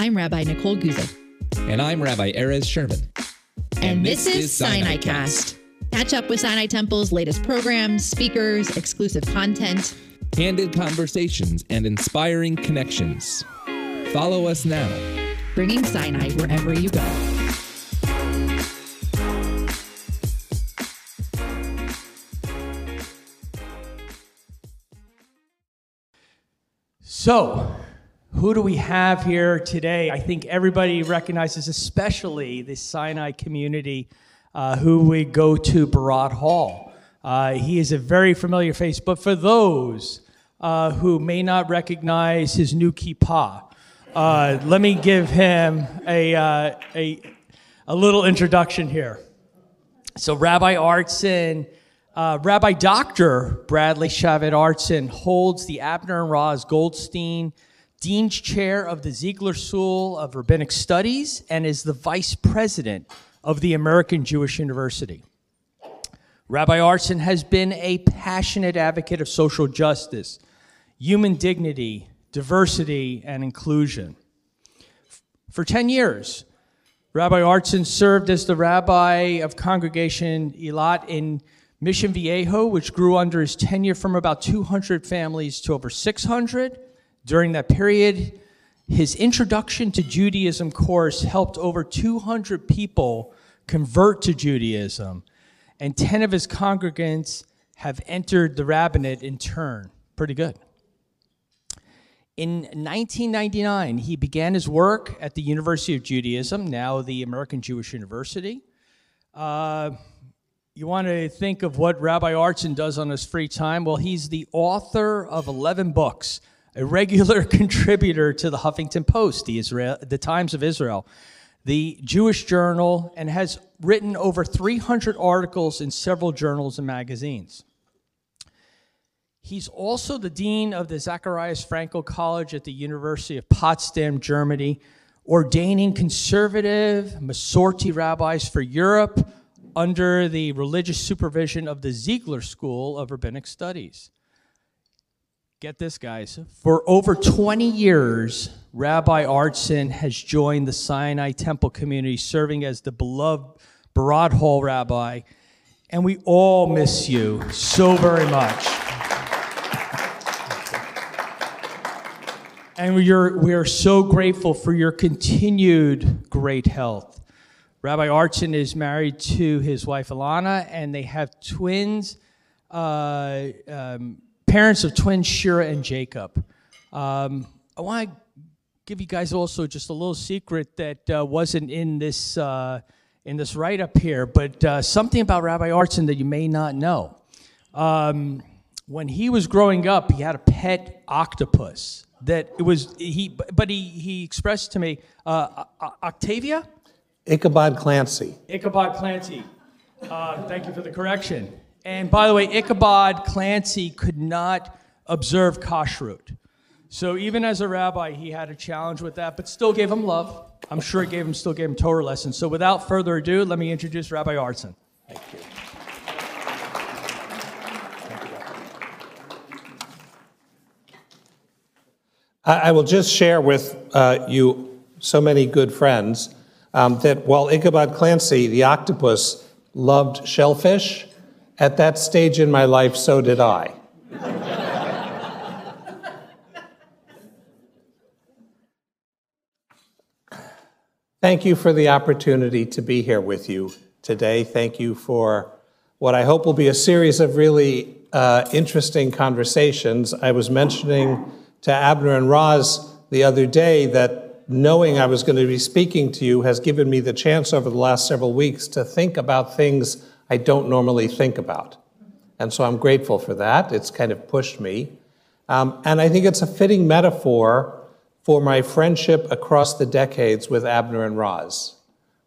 I'm Rabbi Nicole Guzik. And I'm Rabbi Erez Sherman. And, and this, this, is Sinai Cast. Catch up with Sinai Temple's latest programs, speakers, exclusive content, candid conversations, and inspiring connections. Follow us now, bringing Sinai wherever you go. So, who do we have here today? I think everybody recognizes, especially the Sinai community, uh, who we go to Barad Hall. Uh, he is a very familiar face, but for those uh, who may not recognize his new kippah, uh, let me give him a, uh, a, a little introduction here. So, Rabbi Artson, uh, Rabbi Dr. Bradley Shavit Artson holds the Abner and Roz Goldstine Dean's Chair of the Ziegler School of Rabbinic Studies, and is the Vice President of the American Jewish University. Rabbi Artson has been a passionate advocate of social justice, human dignity, diversity, and inclusion. For 10 years, Rabbi Artson served as the rabbi of Congregation Elat in Mission Viejo, which grew under his tenure from about 200 families to over 600 during that period, his Introduction to Judaism course helped over 200 people convert to Judaism, and 10 of his congregants have entered the rabbinate in turn. Pretty good. In 1999, he began his work at the University of Judaism, now the American Jewish University. Uh, you want to think of what Rabbi Artson does on his free time? Well, he's the author of 11 books a regular contributor to the Huffington Post, the, Israel, the Times of Israel, the Jewish Journal, and has written over 300 articles in several journals and magazines. He's also the dean of the Zacharias Frankel College at the University of Potsdam, Germany, ordaining conservative Masorti rabbis for Europe under the religious supervision of the Ziegler School of Rabbinic Studies. Get this, guys. For over 20 years, Rabbi Artson has joined the Sinai Temple community, serving as the beloved Barad Hall rabbi, and we all miss you so very much. and we are, we are so grateful for your continued great health. Rabbi Artson is married to his wife Alana, and they have twins. Uh, um, parents of twins Shira and Jacob. Um, I want to give you guys also just a little secret that uh, wasn't in this uh, in this write up here, but uh, something about Rabbi Artson that you may not know. Um, when he was growing up, he had a pet octopus that it was he, but he he expressed to me uh, Octavia. Ichabod Clancy. Ichabod Clancy. Uh, thank you for the correction. And by the way, Ichabod Clancy could not observe kashrut. So even as a rabbi, he had a challenge with that, but still gave him love. I'm sure it gave him still gave him Torah lessons. So without further ado, let me introduce Rabbi Artson. Thank you. I will just share with uh, you so many good friends um, that while Ichabod Clancy, the octopus, loved shellfish, at that stage in my life, so did I. Thank you for the opportunity to be here with you today. Thank you for what I hope will be a series of really uh, interesting conversations. I was mentioning to Abner and Roz the other day that knowing I was going to be speaking to you has given me the chance over the last several weeks to think about things I don't normally think about. And so I'm grateful for that. It's kind of pushed me. Um, and I think it's a fitting metaphor for my friendship across the decades with Abner and Roz,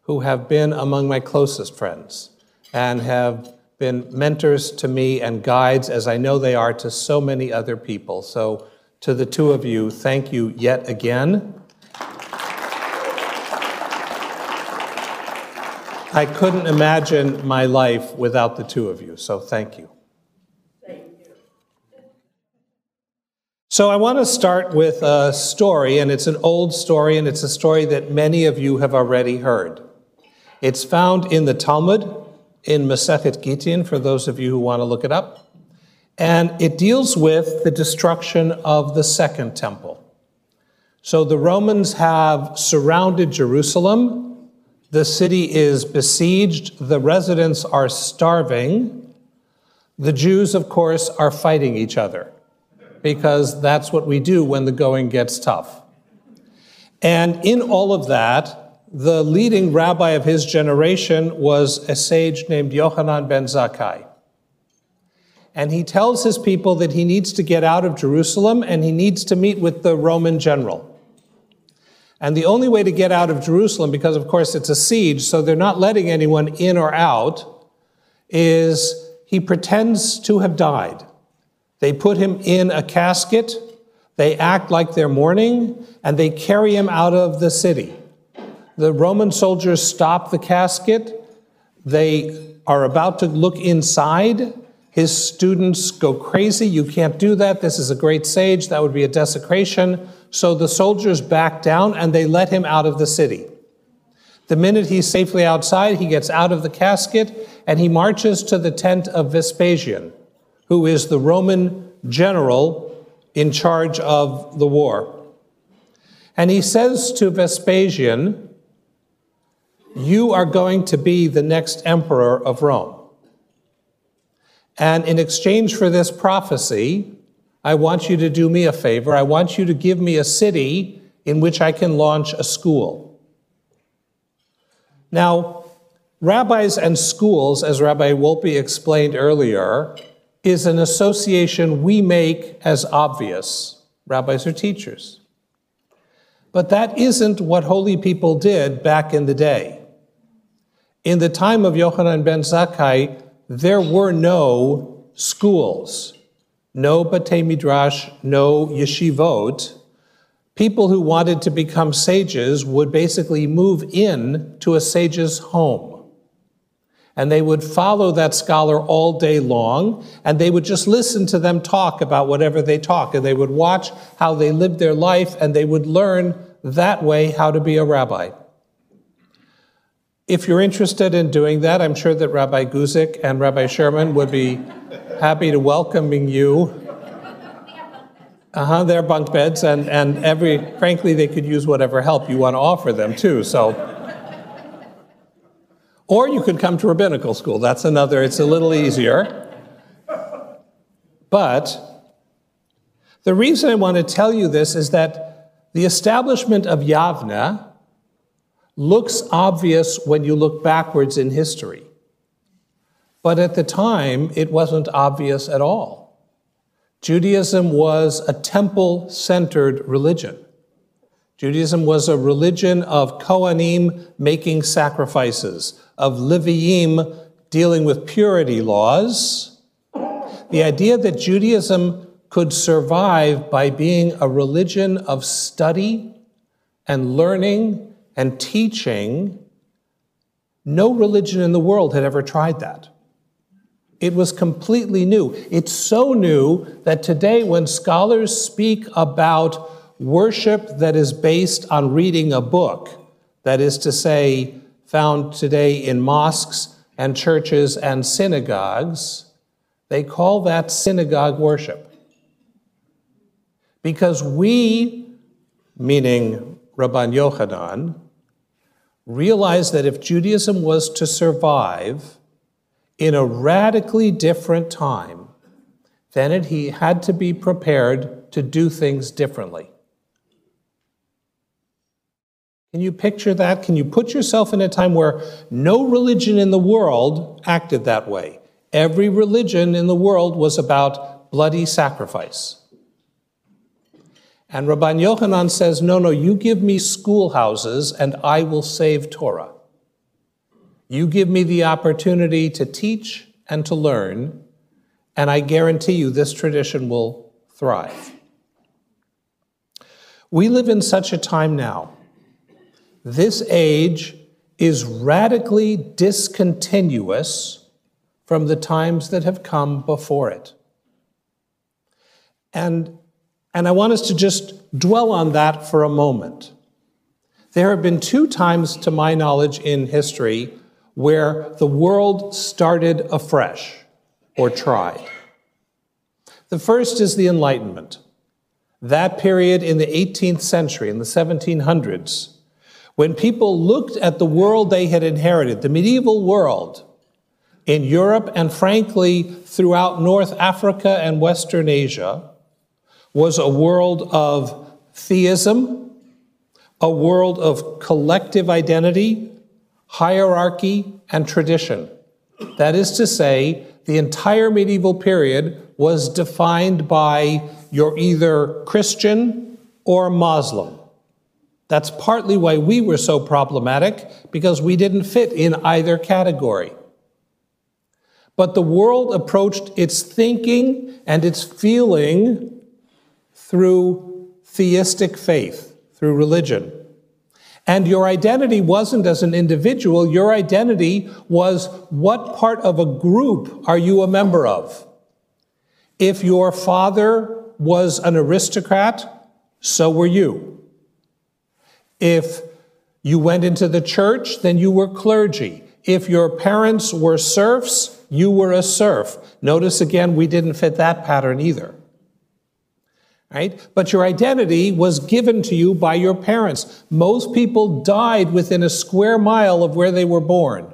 who have been among my closest friends and have been mentors to me and guides, as I know they are to so many other people. So, to the two of you, thank you yet again. I couldn't imagine my life without the two of you, so thank you. Thank you. So, I want to start with a story, and it's an old story, and it's a story that many of you have already heard. It's found in the Talmud, in Masechet Gittin, for those of you who want to look it up. And it deals with the destruction of the Second Temple. So, the Romans have surrounded Jerusalem. The city is besieged. The residents are starving. The Jews, of course, are fighting each other because that's what we do when the going gets tough. And in all of that, the leading rabbi of his generation was a sage named Yochanan ben Zakkai. And he tells his people that he needs to get out of Jerusalem and he needs to meet with the Roman general. And the only way to get out of Jerusalem, because of course it's a siege, so they're not letting anyone in or out, is he pretends to have died. They put him in a casket, they act like they're mourning, and they carry him out of the city. The Roman soldiers stop the casket. They are about to look inside. His students go crazy. You can't do that. This is a great sage. That would be a desecration. So the soldiers back down and they let him out of the city. The minute he's safely outside, he gets out of the casket and he marches to the tent of Vespasian who is the Roman general in charge of the war. And he says to Vespasian, You are going to be the next emperor of Rome. And in exchange for this prophecy, I want you to do me a favor. I want you to give me a city in which I can launch a school. Now, rabbis and schools, as Rabbi Wolpe explained earlier, is an association we make as obvious. Rabbis are teachers. But that isn't what holy people did back in the day. In the time of Yochanan ben Zakkai, there were no schools, no Batei Midrash, no yeshivot. People who wanted to become sages would basically move in to a sage's home and they would follow that scholar all day long, and they would just listen to them talk about whatever they talk, and they would watch how they lived their life, and they would learn that way how to be a rabbi. If you're interested in doing that, I'm sure that Rabbi Guzik and Rabbi Sherman would be happy to welcoming you. Uh-huh, they're bunk beds, and, and every, frankly, they could use whatever help you want to offer them, too, so. Or you could come to rabbinical school. That's another, it's a little easier. But the reason I want to tell you this is that the establishment of Yavna looks obvious when you look backwards in history. But at the time, it wasn't obvious at all. Judaism was a temple centered religion. Judaism was a religion of Kohanim making sacrifices, of Leviim dealing with purity laws, the idea that Judaism could survive by being a religion of study and learning and teaching, no religion in the world had ever tried that. It was completely new. It's so new that today, when scholars speak about worship that is based on reading a book, that is to say, found today in mosques and churches and synagogues, they call that synagogue worship. Because we, meaning Rabban Yochanan, realized that if Judaism was to survive in a radically different time, then it, he had to be prepared to do things differently. Can you picture that? Can you put yourself in a time where no religion in the world acted that way? Every religion in the world was about bloody sacrifice. And Rabban Yochanan says, No, no, you give me schoolhouses and I will save Torah. You give me the opportunity to teach and to learn, and I guarantee you this tradition will thrive. We live in such a time now this age is radically discontinuous from the times that have come before it. And And I want us to just dwell on that for a moment. There have been two times, to my knowledge, in history where the world started afresh or tried. The first is the Enlightenment. That period in the 18th century, in the 1700s, when people looked at the world they had inherited, the medieval world in Europe and frankly throughout North Africa and Western Asia, was a world of theism, a world of collective identity, hierarchy, and tradition. That is to say, the entire medieval period was defined by you're either Christian or Muslim. That's partly why we were so problematic, because we didn't fit in either category. But the world approached its thinking and its feeling through theistic faith, through religion. And your identity wasn't as an individual, your identity was what part of a group are you a member of? If your father was an aristocrat, so were you. If you went into the church, then you were clergy. If your parents were serfs, you were a serf. Notice again, we didn't fit that pattern either. Right? But your identity was given to you by your parents. Most people died within a square mile of where they were born.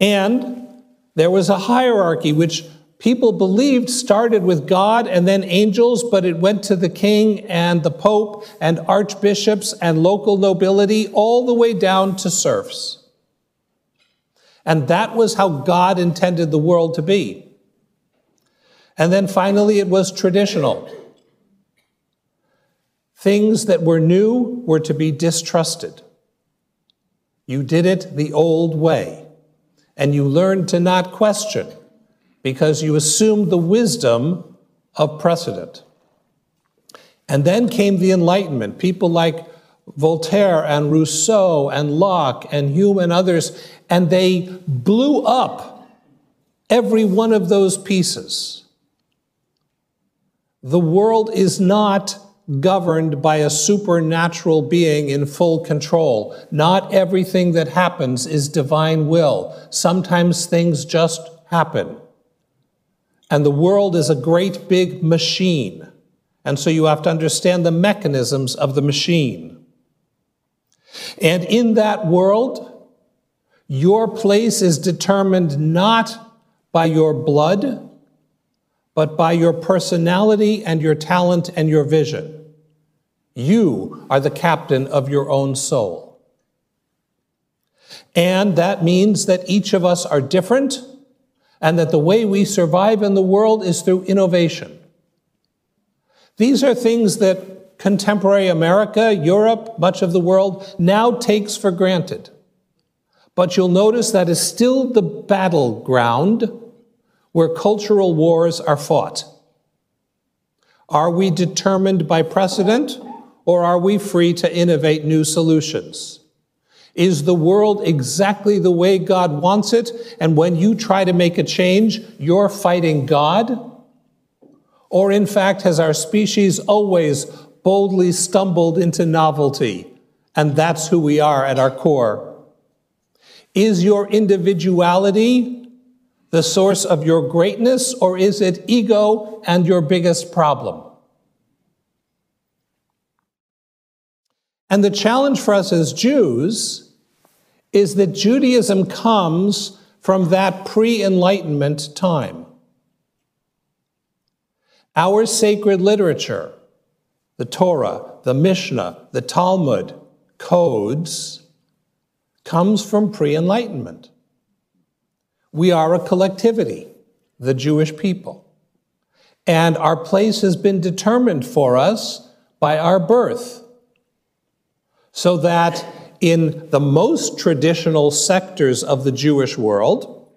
And there was a hierarchy which people believed started with God and then angels, but it went to the king and the pope and archbishops and local nobility, all the way down to serfs. And that was how God intended the world to be. And then finally, it was traditional. Things that were new were to be distrusted. You did it the old way, and you learned to not question because you assumed the wisdom of precedent. And then came the Enlightenment. People like Voltaire and Rousseau and Locke and Hume and others, and they blew up every one of those pieces. The world is not governed by a supernatural being in full control. Not everything that happens is divine will. Sometimes things just happen. And the world is a great big machine. And so you have to understand the mechanisms of the machine. And in that world, your place is determined not by your blood, but by your personality and your talent and your vision. You are the captain of your own soul. And that means that each of us are different and that the way we survive in the world is through innovation. These are things that contemporary America, Europe, much of the world now takes for granted. But you'll notice that is still the battleground where cultural wars are fought. Are we determined by precedent or are we free to innovate new solutions? Is the world exactly the way God wants it? And when you try to make a change, you're fighting God? Or in fact, has our species always boldly stumbled into novelty? And that's who we are at our core. Is your individuality the source of your greatness, or is it ego and your biggest problem? And the challenge for us as Jews is that Judaism comes from that pre Enlightenment time. Our sacred literature, the Torah, the Mishnah, the Talmud, codes, comes from pre Enlightenment. We are a collectivity, the Jewish people. And our place has been determined for us by our birth. So that in the most traditional sectors of the Jewish world,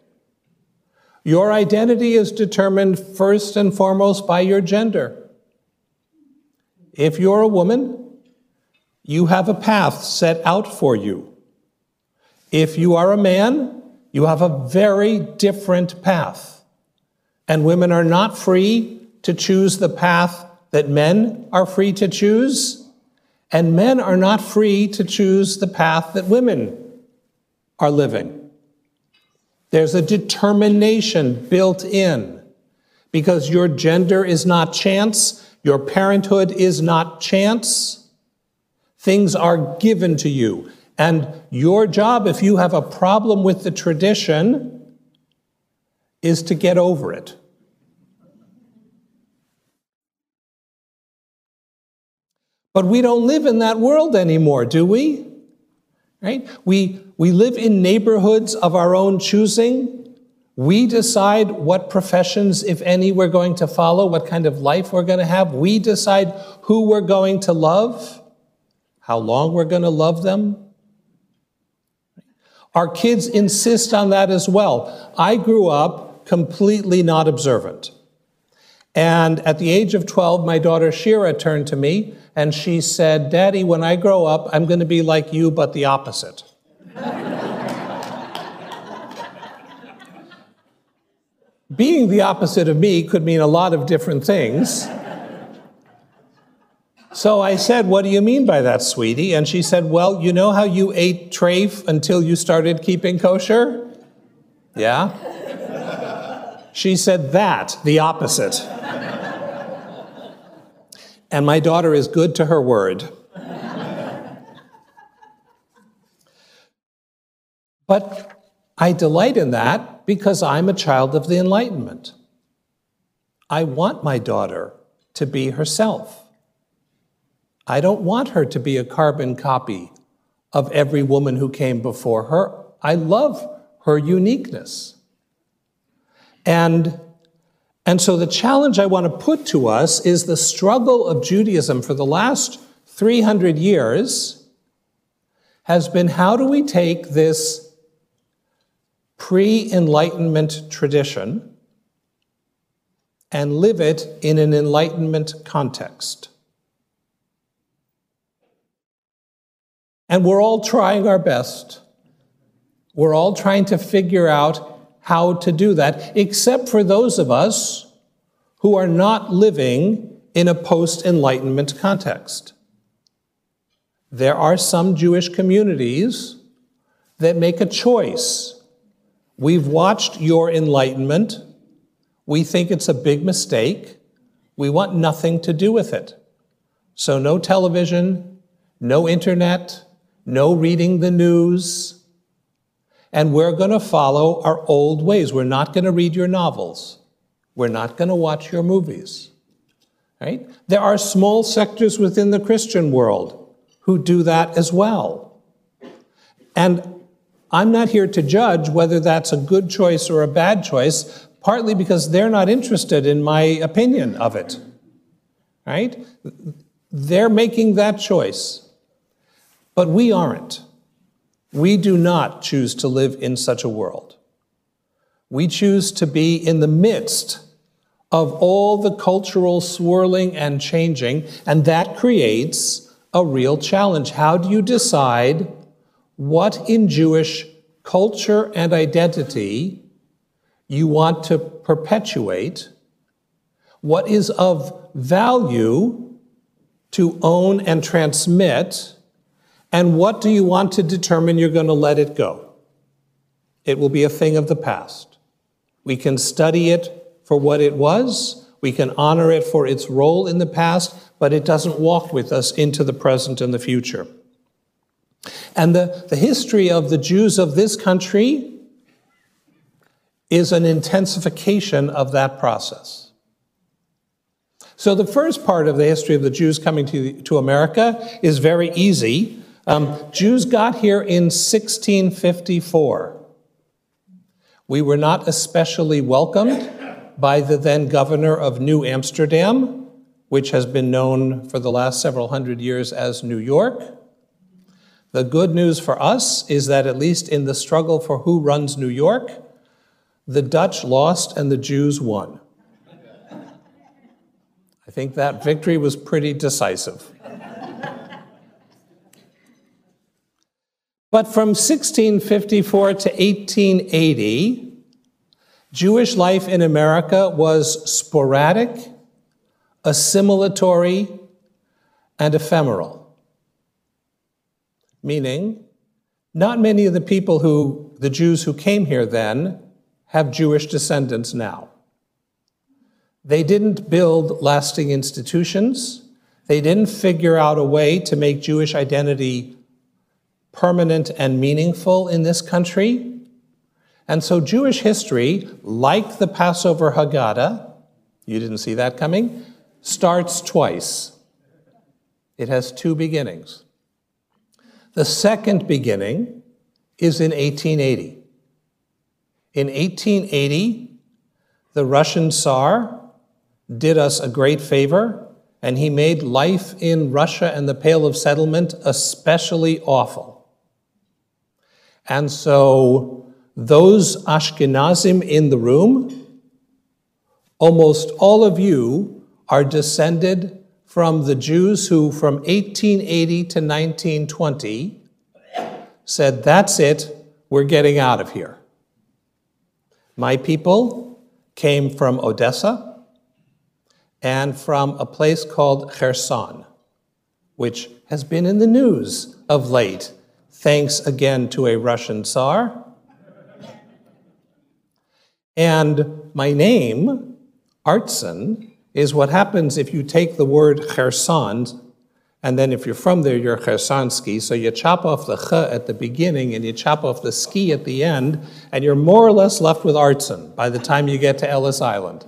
your identity is determined first and foremost by your gender. If you're a woman, you have a path set out for you. If you are a man, you have a very different path. And women are not free to choose the path that men are free to choose, and men are not free to choose the path that women are living. There's a determination built in because your gender is not chance, your parenthood is not chance. Things are given to you. And your job, if you have a problem with the tradition, is to get over it. But we don't live in that world anymore, do we? Right? We, we live in neighborhoods of our own choosing. We decide what professions, if any, we're going to follow, what kind of life we're going to have. We decide who we're going to love, how long we're going to love them. Our kids insist on that as well. I grew up completely not observant. And at the age of 12, my daughter Shira turned to me and she said, Daddy, when I grow up, I'm going to be like you, but the opposite. Being the opposite of me could mean a lot of different things. So I said, What do you mean by that, sweetie? And she said, Well, you know how you ate trafe until you started keeping kosher? Yeah? She said, That, the opposite. And my daughter is good to her word. but I delight in that because I'm a child of the Enlightenment. I want my daughter to be herself. I don't want her to be a carbon copy of every woman who came before her. I love her uniqueness. And and so the challenge I want to put to us is the struggle of Judaism for the last 300 years has been how do we take this pre Enlightenment tradition and live it in an Enlightenment context? And we're all trying our best. We're all trying to figure out how to do that, except for those of us who are not living in a post Enlightenment context. There are some Jewish communities that make a choice. We've watched your Enlightenment. We think it's a big mistake. We want nothing to do with it. So, no television, no internet, no reading the news, and we're going to follow our old ways. We're not going to read your novels. We're not going to watch your movies. Right? There are small sectors within the Christian world who do that as well. And I'm not here to judge whether that's a good choice or a bad choice, partly because they're not interested in my opinion of it. Right? They're making that choice. But we aren't. We do not choose to live in such a world. We choose to be in the midst of all the cultural swirling and changing, and that creates a real challenge. How do you decide what in Jewish culture and identity you want to perpetuate? What is of value to own and transmit? And what do you want to determine you're going to let it go? It will be a thing of the past. We can study it for what it was, we can honor it for its role in the past, but it doesn't walk with us into the present and the future. And the, the history of the Jews of this country is an intensification of that process. So, the first part of the history of the Jews coming to, to America is very easy. Um, Jews got here in 1654. We were not especially welcomed by the then governor of New Amsterdam, which has been known for the last several hundred years as New York. The good news for us is that, at least in the struggle for who runs New York, the Dutch lost and the Jews won. I think that victory was pretty decisive. But from 1654 to 1880, Jewish life in America was sporadic assimilatory, and ephemeral. Meaning, not many of the people who, the Jews who came here then, have Jewish descendants now. They didn't build lasting institutions. They didn't figure out a way to make Jewish identity permanent and meaningful in this country. And so Jewish history, like the Passover Haggadah, you didn't see that coming, starts twice. It has two beginnings. The second beginning is in 1880. In 1880, the Russian Tsar did us a great favor, and he made life in Russia and the Pale of Settlement especially awful. And so, those Ashkenazim in the room, almost all of you are descended from the Jews who, from 1880 to 1920, said, That's it, we're getting out of here. My people came from Odessa and from a place called Kherson, which has been in the news of late, thanks again to a Russian Tsar. And my name, Artson, is what happens if you take the word Kherson, and then if you're from there, you're Khersonsky. So you chop off the ch at the beginning and you chop off the ski at the end, and you're more or less left with Artson by the time you get to Ellis Island.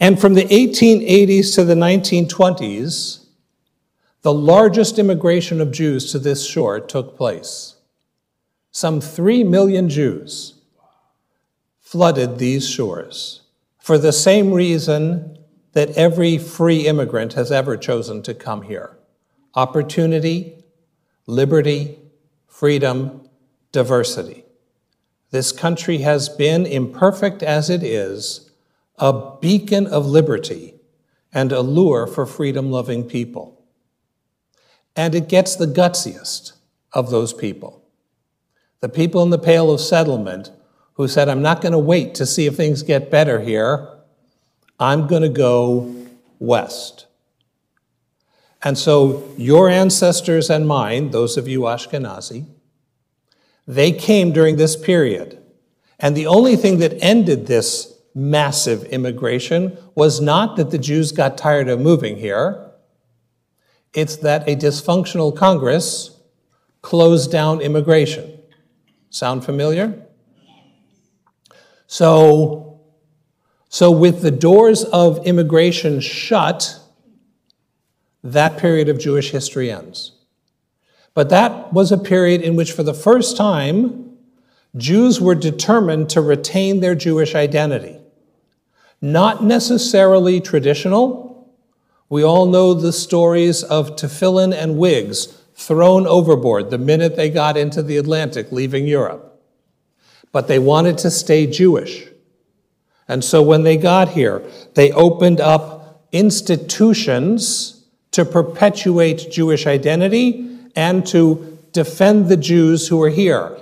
And from the 1880s to the 1920s, the largest immigration of Jews to this shore took place. Some three million Jews flooded these shores for the same reason that every free immigrant has ever chosen to come here opportunity, liberty, freedom, diversity. This country has been, imperfect as it is, a beacon of liberty and a lure for freedom loving people. And it gets the gutsiest of those people. The people in the Pale of Settlement who said, I'm not going to wait to see if things get better here. I'm going to go west. And so your ancestors and mine, those of you Ashkenazi, they came during this period. And the only thing that ended this massive immigration was not that the Jews got tired of moving here, it's that a dysfunctional Congress closed down immigration. Sound familiar? So, so with the doors of immigration shut, that period of Jewish history ends. But that was a period in which, for the first time, Jews were determined to retain their Jewish identity. Not necessarily traditional. We all know the stories of tefillin and wigs thrown overboard the minute they got into the Atlantic leaving Europe. But they wanted to stay Jewish. And so when they got here, they opened up institutions to perpetuate Jewish identity and to defend the Jews who were here,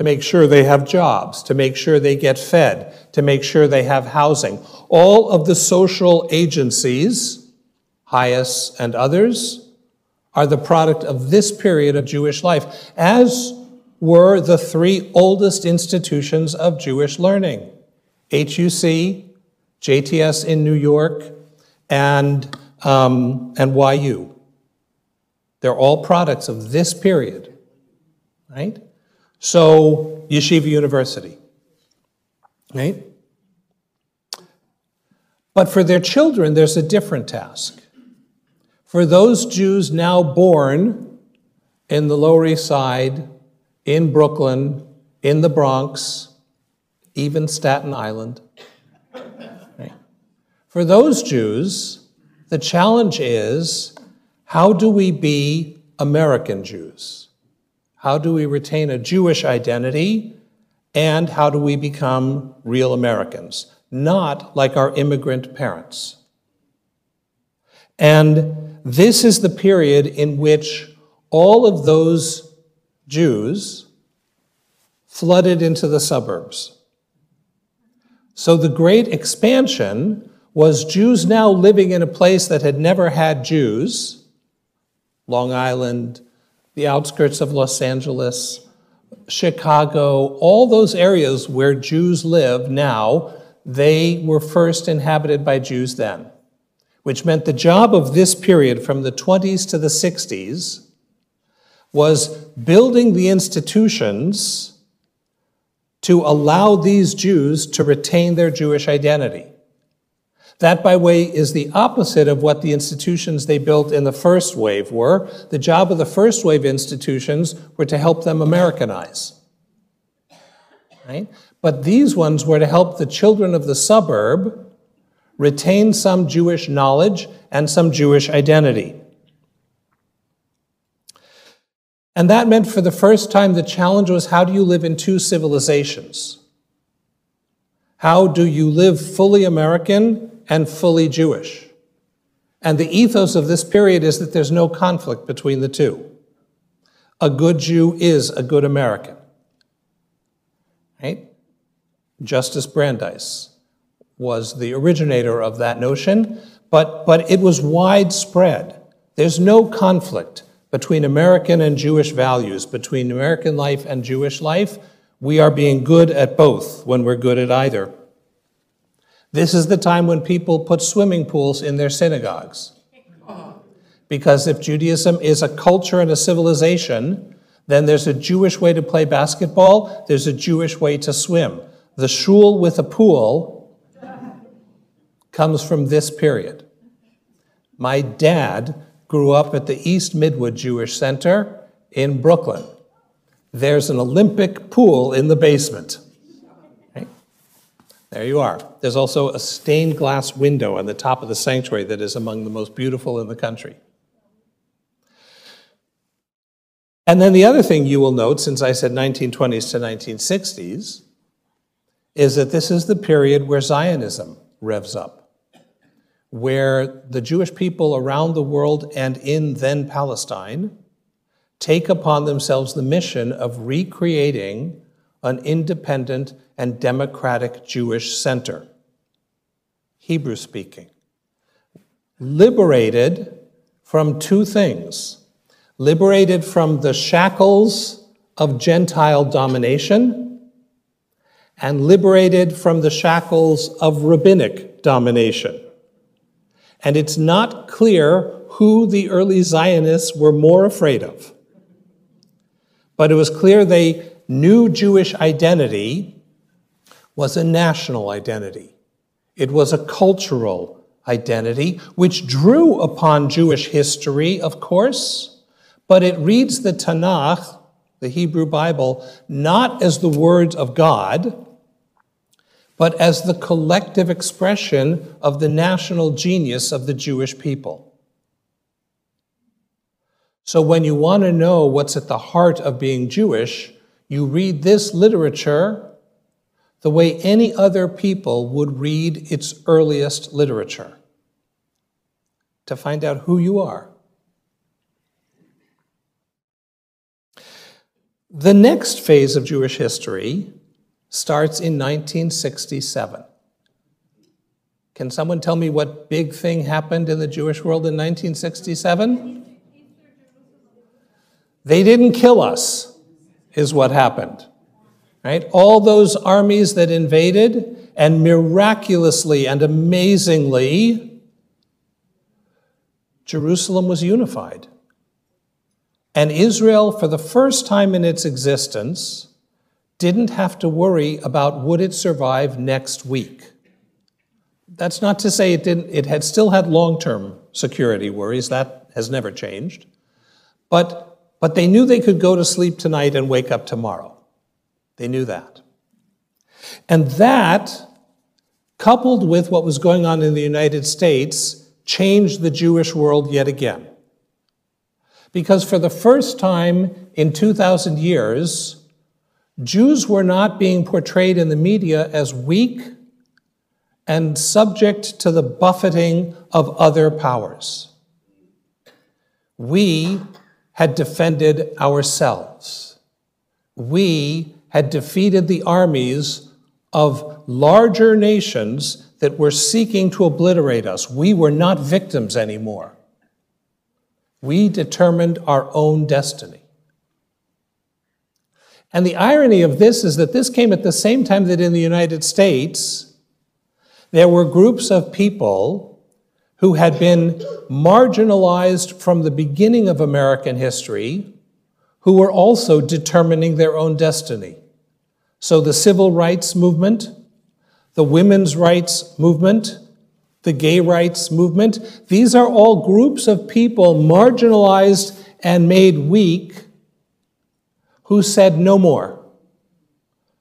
to make sure they have jobs, to make sure they get fed, to make sure they have housing. All of the social agencies, Hias and others, are the product of this period of Jewish life, as were the three oldest institutions of Jewish learning HUC, JTS in New York, and, um, and YU. They're all products of this period, right? So, Yeshiva University, right? But for their children, there's a different task. For those Jews now born in the Lower East Side, in Brooklyn, in the Bronx, even Staten Island, right? for those Jews, the challenge is how do we be American Jews? How do we retain a Jewish identity? And how do we become real Americans? Not like our immigrant parents. And this is the period in which all of those Jews flooded into the suburbs. So the great expansion was Jews now living in a place that had never had Jews Long Island, the outskirts of Los Angeles, Chicago, all those areas where Jews live now, they were first inhabited by Jews then, which meant the job of this period from the 20s to the 60s was building the institutions to allow these Jews to retain their Jewish identity. That, by way, is the opposite of what the institutions they built in the first wave were. The job of the first wave institutions were to help them Americanize. Right? But these ones were to help the children of the suburb retain some Jewish knowledge and some Jewish identity. And that meant for the first time the challenge was how do you live in two civilizations? How do you live fully American and fully Jewish. And the ethos of this period is that there's no conflict between the two. A good Jew is a good American. Right? Justice Brandeis was the originator of that notion, but, but it was widespread. There's no conflict between American and Jewish values, between American life and Jewish life. We are being good at both when we're good at either. This is the time when people put swimming pools in their synagogues. Because if Judaism is a culture and a civilization, then there's a Jewish way to play basketball, there's a Jewish way to swim. The shul with a pool comes from this period. My dad grew up at the East Midwood Jewish Center in Brooklyn. There's an Olympic pool in the basement. There you are. There's also a stained glass window on the top of the sanctuary that is among the most beautiful in the country. And then the other thing you will note, since I said 1920s to 1960s, is that this is the period where Zionism revs up, where the Jewish people around the world and in then Palestine take upon themselves the mission of recreating an independent and democratic Jewish center, Hebrew speaking, liberated from two things liberated from the shackles of Gentile domination and liberated from the shackles of rabbinic domination. And it's not clear who the early Zionists were more afraid of. But it was clear they knew Jewish identity was a national identity. It was a cultural identity, which drew upon Jewish history, of course, but it reads the Tanakh, the Hebrew Bible, not as the words of God, but as the collective expression of the national genius of the Jewish people. So when you want to know what's at the heart of being Jewish, you read this literature the way any other people would read its earliest literature to find out who you are. The next phase of Jewish history starts in 1967. Can someone tell me what big thing happened in the Jewish world in 1967? They didn't kill us, is what happened right? All those armies that invaded, and miraculously and amazingly, Jerusalem was unified. And Israel, for the first time in its existence, didn't have to worry about would it survive next week. That's not to say it didn't, it had still had long term security worries, that has never changed. But, but they knew they could go to sleep tonight and wake up tomorrow. They knew that. And that, coupled with what was going on in the United States, changed the Jewish world yet again. Because for the first time in 2,000 years, Jews were not being portrayed in the media as weak and subject to the buffeting of other powers. We had defended ourselves. We had defeated the armies of larger nations that were seeking to obliterate us. We were not victims anymore. We determined our own destiny. And the irony of this is that this came at the same time that in the United States, there were groups of people who had been marginalized from the beginning of American history, who were also determining their own destiny. So the civil rights movement, the women's rights movement, the gay rights movement, these are all groups of people marginalized and made weak who said, No more.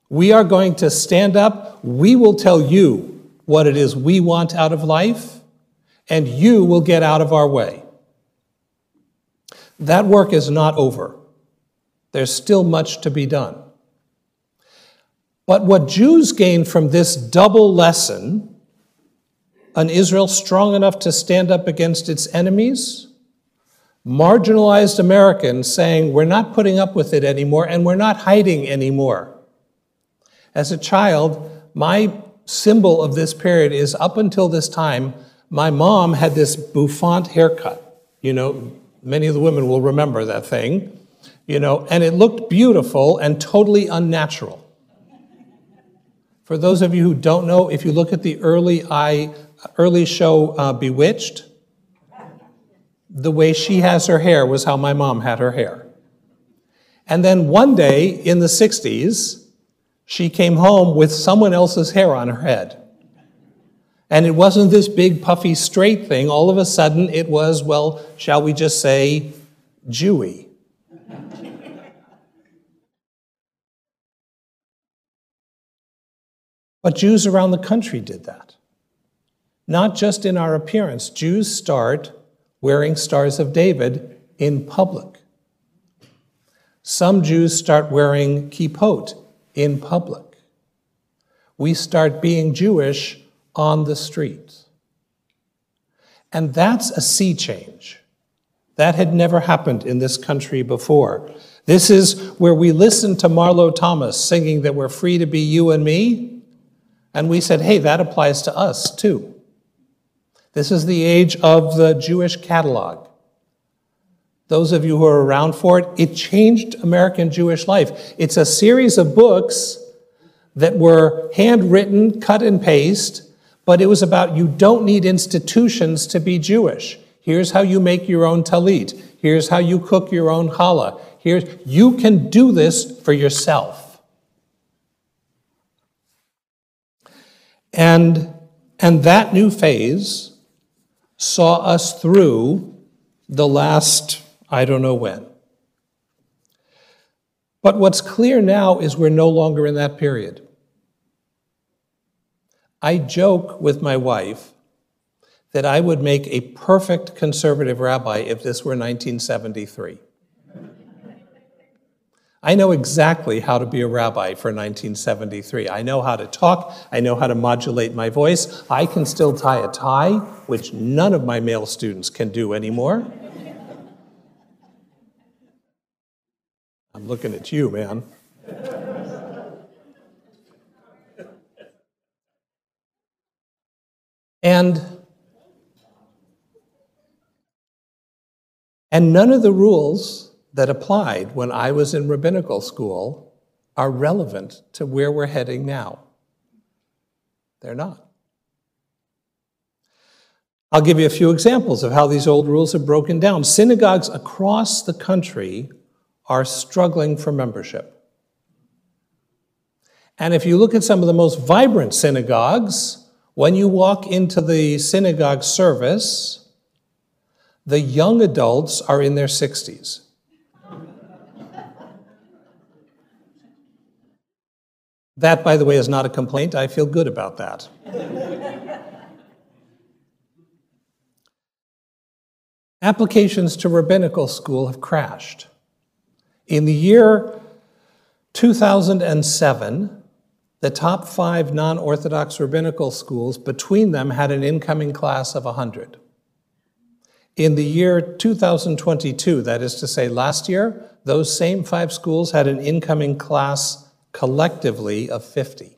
We are going to stand up. We will tell you what it is we want out of life, and you will get out of our way. That work is not over. There's still much to be done. But what Jews gained from this double lesson an Israel strong enough to stand up against its enemies marginalized Americans saying, We're not putting up with it anymore and we're not hiding anymore. As a child, my symbol of this period is up until this time, my mom had this bouffant haircut. You know, many of the women will remember that thing, you know, and it looked beautiful and totally unnatural. For those of you who don't know, if you look at the early, I, early show uh, Bewitched, the way she has her hair was how my mom had her hair. And then one day in the 60s, she came home with someone else's hair on her head. And it wasn't this big, puffy, straight thing. All of a sudden, it was, well, shall we just say, Jewy. but Jews around the country did that. Not just in our appearance. Jews start wearing Stars of David in public. Some Jews start wearing kippot in public. We start being Jewish on the streets. And that's a sea change. That had never happened in this country before. This is where we listened to Marlo Thomas singing that we're free to be you and me. And we said, hey, that applies to us too. This is the age of the Jewish catalog. Those of you who are around for it, it changed American Jewish life. It's a series of books that were handwritten, cut and paste, but it was about you don't need institutions to be Jewish. Here's how you make your own talit. Here's how you cook your own challah. Here's, you can do this for yourself. And, and that new phase saw us through the last, I don't know when. But what's clear now is we're no longer in that period. I joke with my wife that I would make a perfect conservative rabbi if this were 1973. I know exactly how to be a rabbi for 1973. I know how to talk. I know how to modulate my voice. I can still tie a tie, which none of my male students can do anymore. I'm looking at you, man. And and none of the rules that applied when I was in rabbinical school are relevant to where we're heading now. They're not. I'll give you a few examples of how these old rules have broken down. Synagogues across the country are struggling for membership. And if you look at some of the most vibrant synagogues, when you walk into the synagogue service, the young adults are in their 60s. That, by the way, is not a complaint. I feel good about that. Applications to rabbinical school have crashed. In the year 2007, the top five non Orthodox rabbinical schools, between them, had an incoming class of 100. In the year 2022, that is to say last year, those same five schools had an incoming class collectively of 50.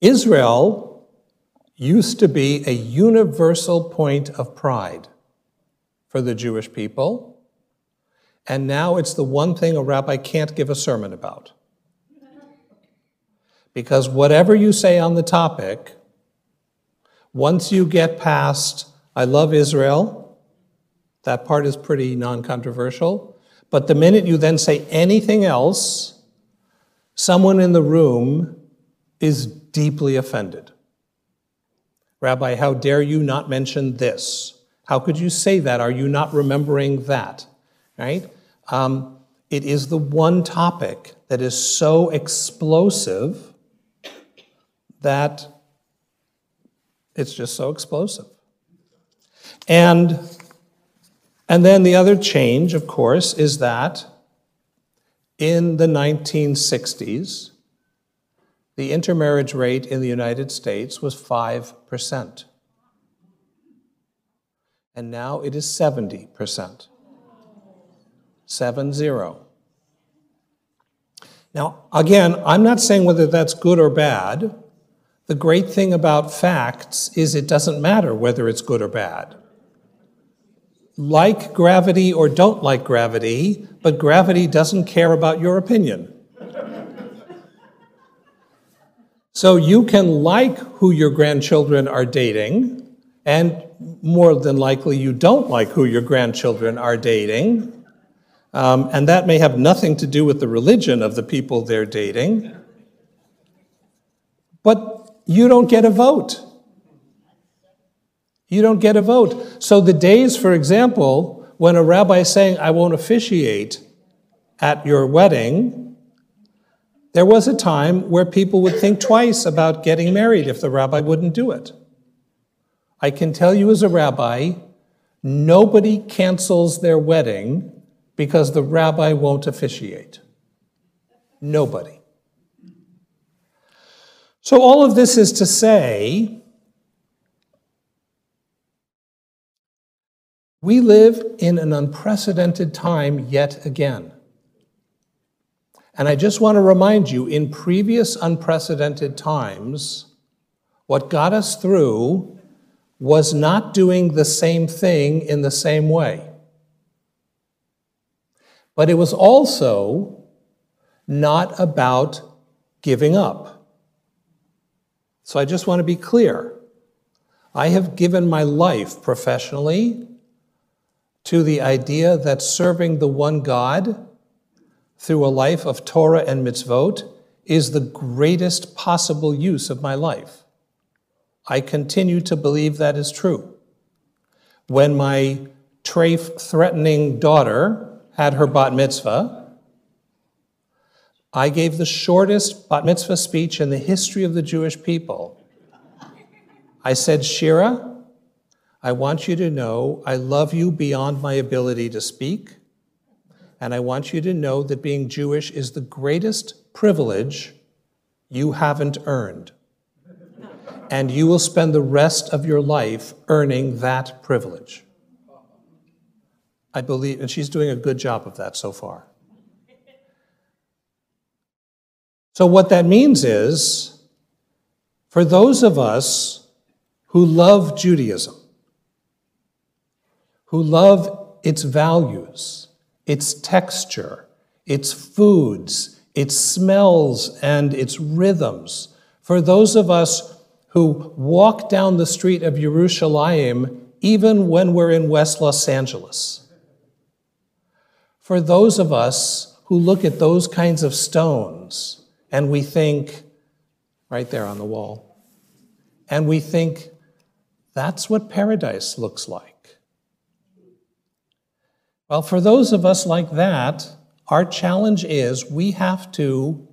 Israel used to be a universal point of pride for the Jewish people, and now it's the one thing a rabbi can't give a sermon about. Because whatever you say on the topic, once you get past, I love Israel, that part is pretty non controversial. But the minute you then say anything else, someone in the room is deeply offended. Rabbi, how dare you not mention this? How could you say that? Are you not remembering that? Right? Um, it is the one topic that is so explosive that it's just so explosive. And, and then the other change, of course, is that in the 1960s, the intermarriage rate in the United States was 5%. And now it is 70%. 7 0. Now, again, I'm not saying whether that's good or bad. The great thing about facts is it doesn't matter whether it's good or bad. Like gravity or don't like gravity, but gravity doesn't care about your opinion. so you can like who your grandchildren are dating, and more than likely you don't like who your grandchildren are dating. Um, and that may have nothing to do with the religion of the people they're dating. But you don't get a vote. You don't get a vote. So the days, for example, when a rabbi is saying, I won't officiate at your wedding, there was a time where people would think twice about getting married if the rabbi wouldn't do it. I can tell you as a rabbi, nobody cancels their wedding because the rabbi won't officiate. Nobody. So, all of this is to say, we live in an unprecedented time yet again. And I just want to remind you in previous unprecedented times, what got us through was not doing the same thing in the same way. But it was also not about giving up. So I just want to be clear. I have given my life professionally to the idea that serving the one God through a life of Torah and mitzvot is the greatest possible use of my life. I continue to believe that is true. When my trafe threatening daughter had her bat mitzvah, I gave the shortest bat mitzvah speech in the history of the Jewish people. I said, Shira, I want you to know I love you beyond my ability to speak. And I want you to know that being Jewish is the greatest privilege you haven't earned. And you will spend the rest of your life earning that privilege. I believe, and she's doing a good job of that so far. So, what that means is for those of us who love Judaism, who love its values, its texture, its foods, its smells, and its rhythms, for those of us who walk down the street of Yerushalayim even when we're in West Los Angeles, for those of us who look at those kinds of stones, and we think, right there on the wall, and we think, that's what paradise looks like. Well, for those of us like that, our challenge is we have to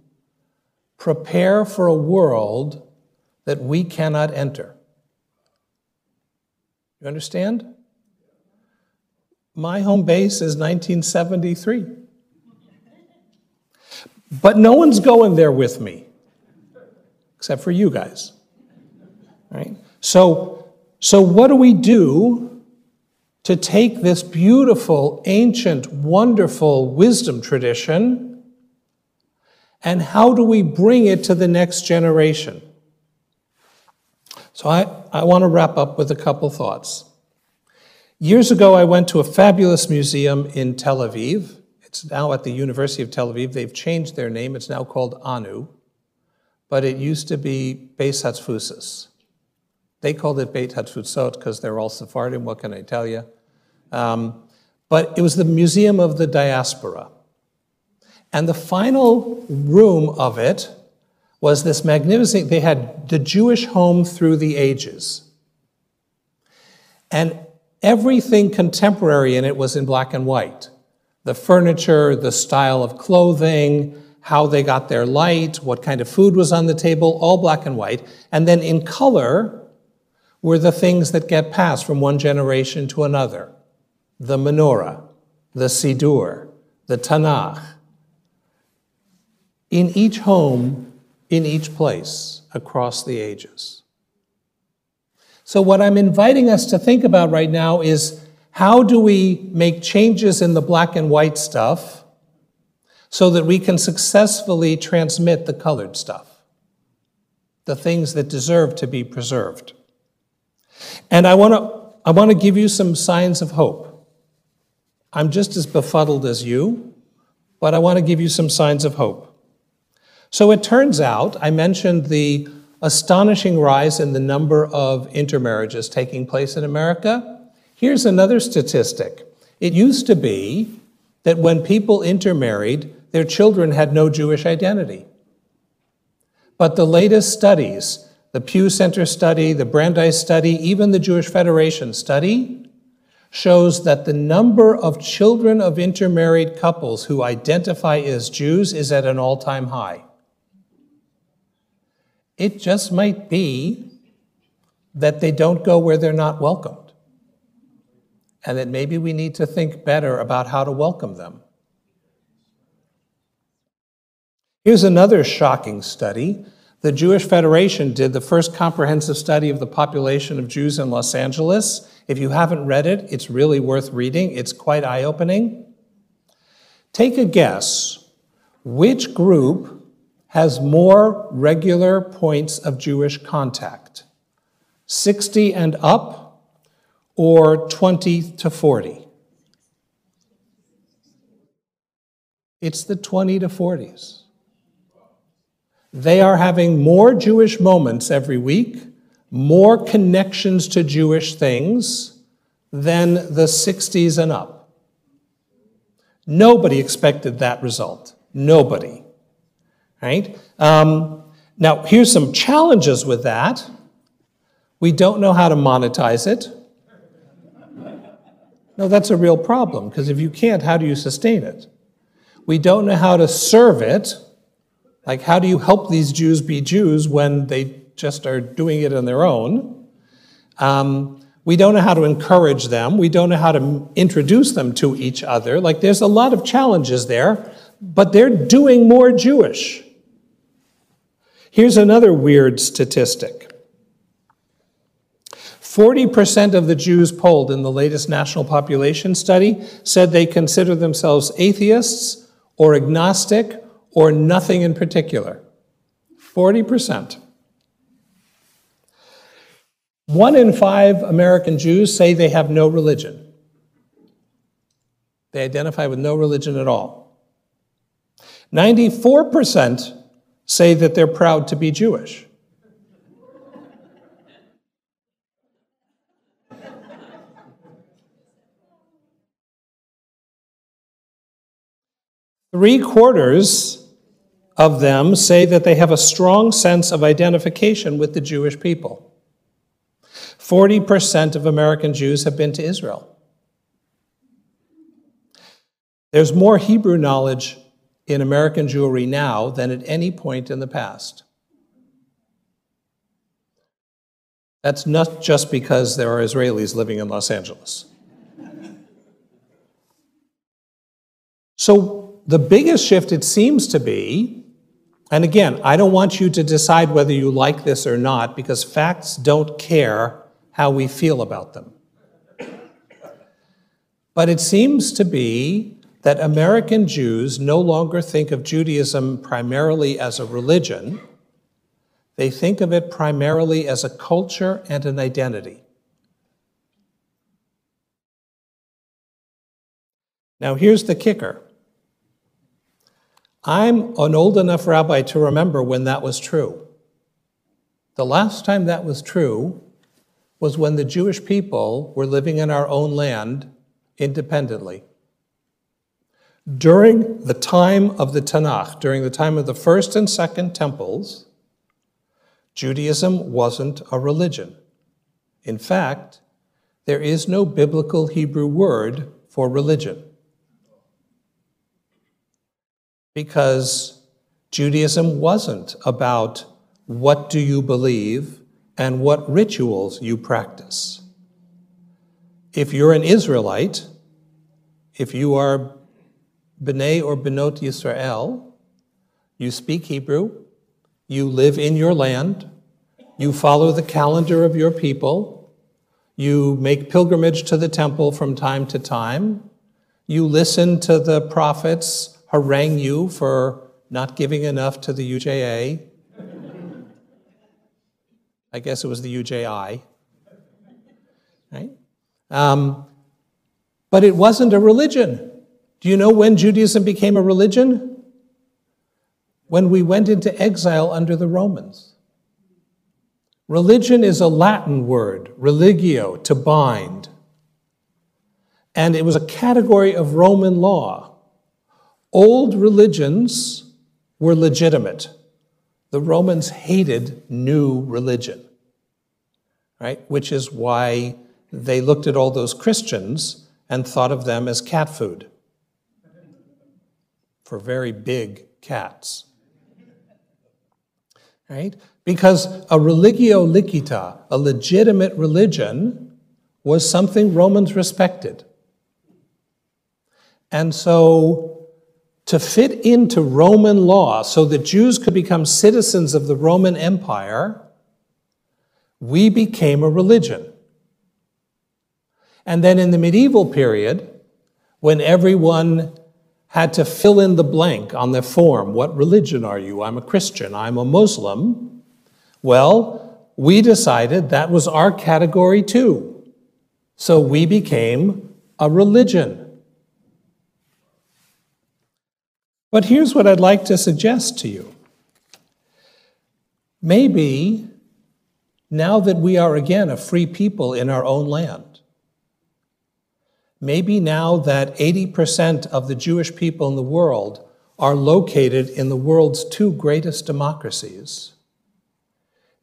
prepare for a world that we cannot enter. You understand? My home base is 1973. But no one's going there with me, except for you guys. Right? So, so what do we do to take this beautiful, ancient, wonderful wisdom tradition and how do we bring it to the next generation? So I, I want to wrap up with a couple thoughts. Years ago, I went to a fabulous museum in Tel Aviv. It's now at the University of Tel Aviv. They've changed their name. It's now called ANU, but it used to be Beis Hatfusos. They called it Beit Hatfutsot because they're all Sephardim. What can I tell you? Um, but it was the Museum of the Diaspora. And the final room of it was this magnificent, they had the Jewish home through the ages. And everything contemporary in it was in black and white the furniture, the style of clothing, how they got their light, what kind of food was on the table, all black and white. And then in color were the things that get passed from one generation to another the menorah, the Siddur, the Tanakh. In each home, in each place, across the ages. So, what I'm inviting us to think about right now is how do we make changes in the black and white stuff so that we can successfully transmit the colored stuff, the things that deserve to be preserved? And I want to I want to give you some signs of hope. I'm just as befuddled as you, but I want to give you some signs of hope. So it turns out, I mentioned the astonishing rise in the number of intermarriages taking place in America. Here's another statistic. It used to be that when people intermarried, their children had no Jewish identity. But the latest studies, the Pew Center study, the Brandeis study, even the Jewish Federation study, shows that the number of children of intermarried couples who identify as Jews is at an all time high. It just might be that they don't go where they're not welcomed, and that maybe we need to think better about how to welcome them. Here's another shocking study. The Jewish Federation did the first comprehensive study of the population of Jews in Los Angeles. If you haven't read it, it's really worth reading. It's quite eye opening. Take a guess which group has more regular points of Jewish contact 60 and up or 20 to 40? It's the 20 to 40s. They are having more Jewish moments every week, more connections to Jewish things than the 60s and up. Nobody expected that result. Nobody right? Um, now, here's some challenges with that. We don't know how to monetize it. No, that's a real problem, because if you can't, how do you sustain it? We don't know how to serve it. Like, how do you help these Jews be Jews when they just are doing it on their own? Um, we don't know how to encourage them. We don't know how to introduce them to each other. Like, there's a lot of challenges there, but they're doing more Jewish. Here's another weird statistic 40% of the Jews polled in the latest national population study said they consider themselves atheists or agnostic or nothing in particular. 40%. One in five American Jews say they have no religion. They identify with no religion at all. 94% say that they're proud to be Jewish. Three quarters of them say that they have a strong sense of identification with the Jewish people. 40% of American Jews have been to Israel. There's more Hebrew knowledge in American Jewry now than at any point in the past. That's not just because there are Israelis living in Los Angeles. So, the biggest shift, it seems to be, and again, I don't want you to decide whether you like this or not because facts don't care how we feel about them. But it seems to be that American Jews no longer think of Judaism primarily as a religion, they think of it primarily as a culture and an identity. Now, here's the kicker I'm an old enough rabbi to remember when that was true. The last time that was true was when the Jewish people were living in our own land independently. During the time of the Tanakh, during the time of the first and second temples, Judaism wasn't a religion. In fact, there is no biblical Hebrew word for religion. Because Judaism wasn't about what do you believe and what rituals you practice. If you're an Israelite, if you are B'nai or Benot Yisrael, you speak Hebrew, you live in your land, you follow the calendar of your people, you make pilgrimage to the temple from time to time, you listen to the prophets harangue you for not giving enough to the UJA. I guess it was the UJI, right? Um, but it wasn't a religion. Do you know when Judaism became a religion? When we went into exile under the Romans. Religion is a Latin word, religio, to bind. And it was a category of Roman law. Old religions were legitimate. The Romans hated new religion, right? Which is why they looked at all those Christians and thought of them as cat food for very big cats. Right? Because a religio licita, a legitimate religion, was something Romans respected. And so, to fit into Roman law so that Jews could become citizens of the Roman Empire, we became a religion. And then in the medieval period, when everyone had to fill in the blank on their form. What religion are you? I'm a Christian. I'm a Muslim. Well, we decided that was our category too. So we became a religion. But here's what I'd like to suggest to you. Maybe now that we are again a free people in our own land, Maybe now that 80% of the Jewish people in the world are located in the world's two greatest democracies,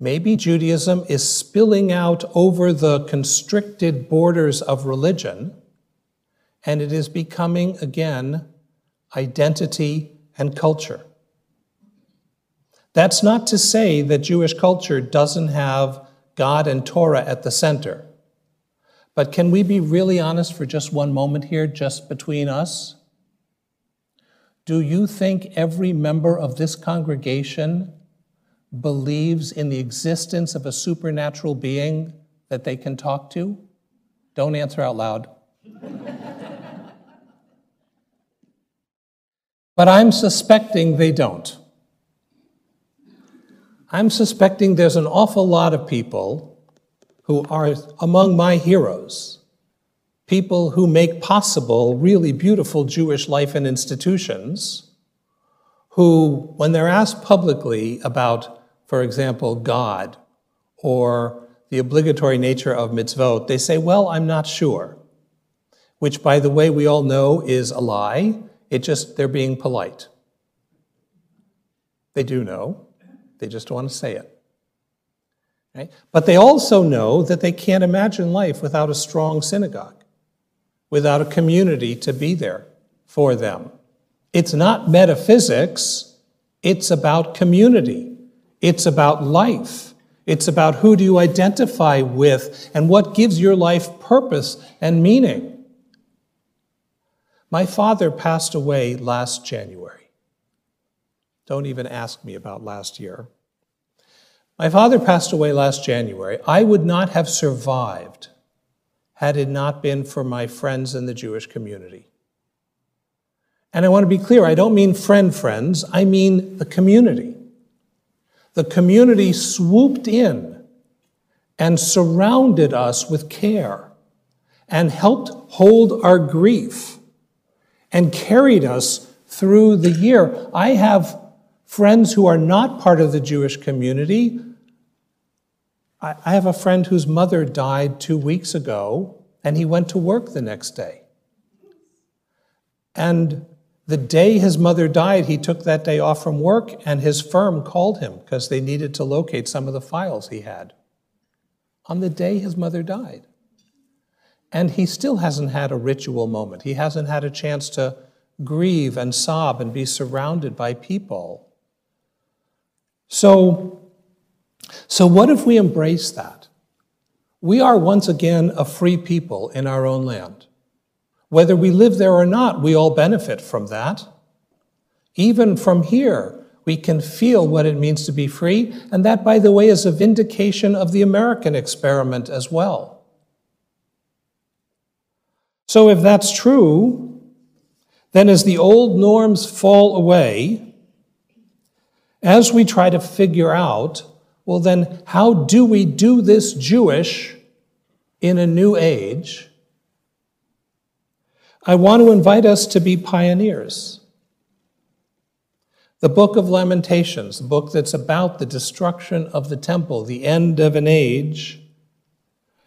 maybe Judaism is spilling out over the constricted borders of religion, and it is becoming again identity and culture. That's not to say that Jewish culture doesn't have God and Torah at the center. But can we be really honest for just one moment here, just between us? Do you think every member of this congregation believes in the existence of a supernatural being that they can talk to? Don't answer out loud. but I'm suspecting they don't. I'm suspecting there's an awful lot of people who are among my heroes, people who make possible really beautiful Jewish life and institutions, who, when they're asked publicly about, for example, God or the obligatory nature of mitzvot, they say, Well, I'm not sure. Which, by the way, we all know is a lie. It just, they're being polite. They do know, they just don't want to say it. Right? But they also know that they can't imagine life without a strong synagogue, without a community to be there for them. It's not metaphysics, it's about community, it's about life. It's about who do you identify with and what gives your life purpose and meaning. My father passed away last January. Don't even ask me about last year. My father passed away last January. I would not have survived had it not been for my friends in the Jewish community. And I want to be clear I don't mean friend friends, I mean the community. The community swooped in and surrounded us with care and helped hold our grief and carried us through the year. I have friends who are not part of the Jewish community. I, have a friend whose mother died two weeks ago, and he went to work the next day. And the day his mother died, he took that day off from work, and his firm called him because they needed to locate some of the files he had on the day his mother died. And he still hasn't had a ritual moment. He hasn't had a chance to grieve and sob and be surrounded by people. So, so what if we embrace that? We are once again a free people in our own land. Whether we live there or not, we all benefit from that. Even from here, we can feel what it means to be free, and that, by the way, is a vindication of the American experiment as well. So, if that's true, then as the old norms fall away, as we try to figure out, well, then, how do we do this Jewish in a new age? I want to invite us to be pioneers. The book of Lamentations, the book that's about the destruction of the temple, the end of an age,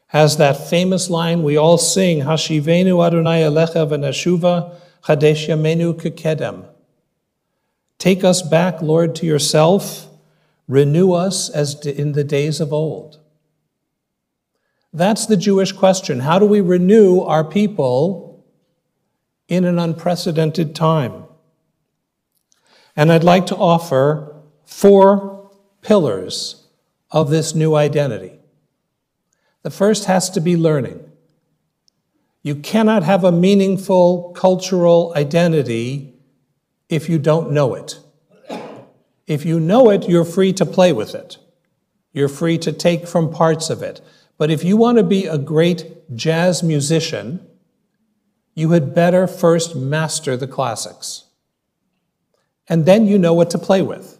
has that famous line we all sing, Hashivenu Adonai Elecha v'nashuva chadesh yamenu kekedem. Take us back, Lord, to yourself. Renew us as in the days of old. That's the Jewish question. How do we renew our people in an unprecedented time. And I'd like to offer four pillars of this new identity. The first has to be learning. You cannot have a meaningful cultural identity if you don't know it. If you know it, you're free to play with it. You're free to take from parts of it. But if you want to be a great jazz musician, you had better first master the classics. And then you know what to play with.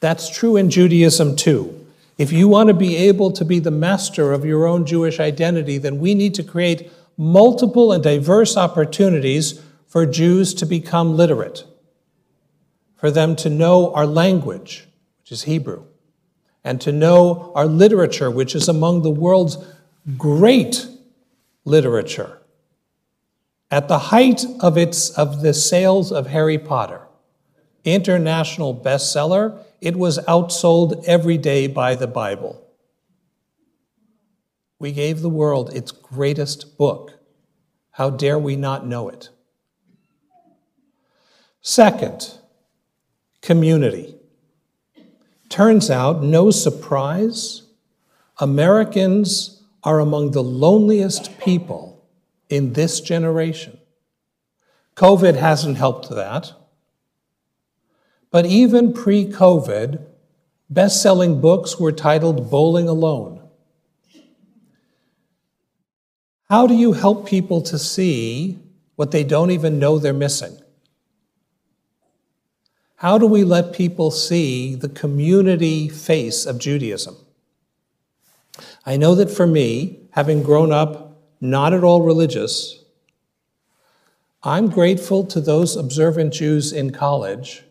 That's true in Judaism too. If you want to be able to be the master of your own Jewish identity, then we need to create multiple and diverse opportunities for Jews to become literate, for them to know our language, which is Hebrew, and to know our literature, which is among the world's great literature. At the height of, its, of the sales of Harry Potter, international bestseller, it was outsold every day by the Bible. We gave the world its greatest book. How dare we not know it? Second, community. Turns out, no surprise, Americans are among the loneliest people in this generation. COVID hasn't helped that. But even pre COVID, best selling books were titled Bowling Alone. How do you help people to see what they don't even know they're missing? How do we let people see the community face of Judaism? I know that for me, having grown up not at all religious. I'm grateful to those observant Jews in college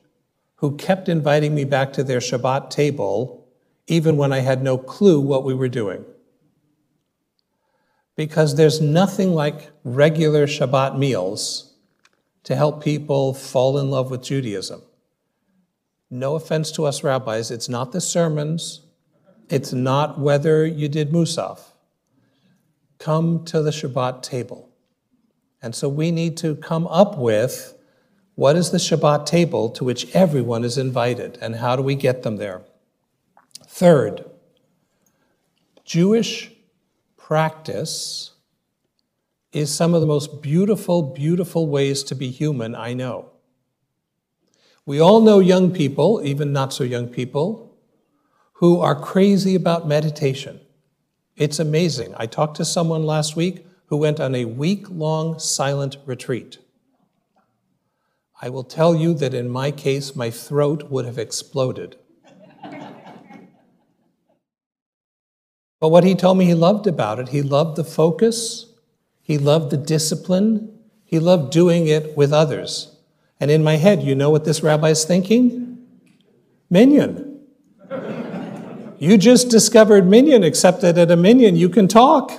who kept inviting me back to their Shabbat table even when I had no clue what we were doing. Because there's nothing like regular Shabbat meals to help people fall in love with Judaism. No offense to us rabbis, it's not the sermons, it's not whether you did Musaf come to the Shabbat table. And so we need to come up with what is the Shabbat table to which everyone is invited, and how do we get them there? Third, Jewish practice is some of the most beautiful, beautiful ways to be human I know. We all know young people, even not so young people, who are crazy about meditation It's amazing. I talked to someone last week who went on a week long silent retreat. I will tell you that in my case, my throat would have exploded. but what he told me he loved about it, he loved the focus, he loved the discipline, he loved doing it with others. And in my head, you know what this rabbi is thinking? Minyan. you just discovered Minyan, except that at a Minyan you can talk.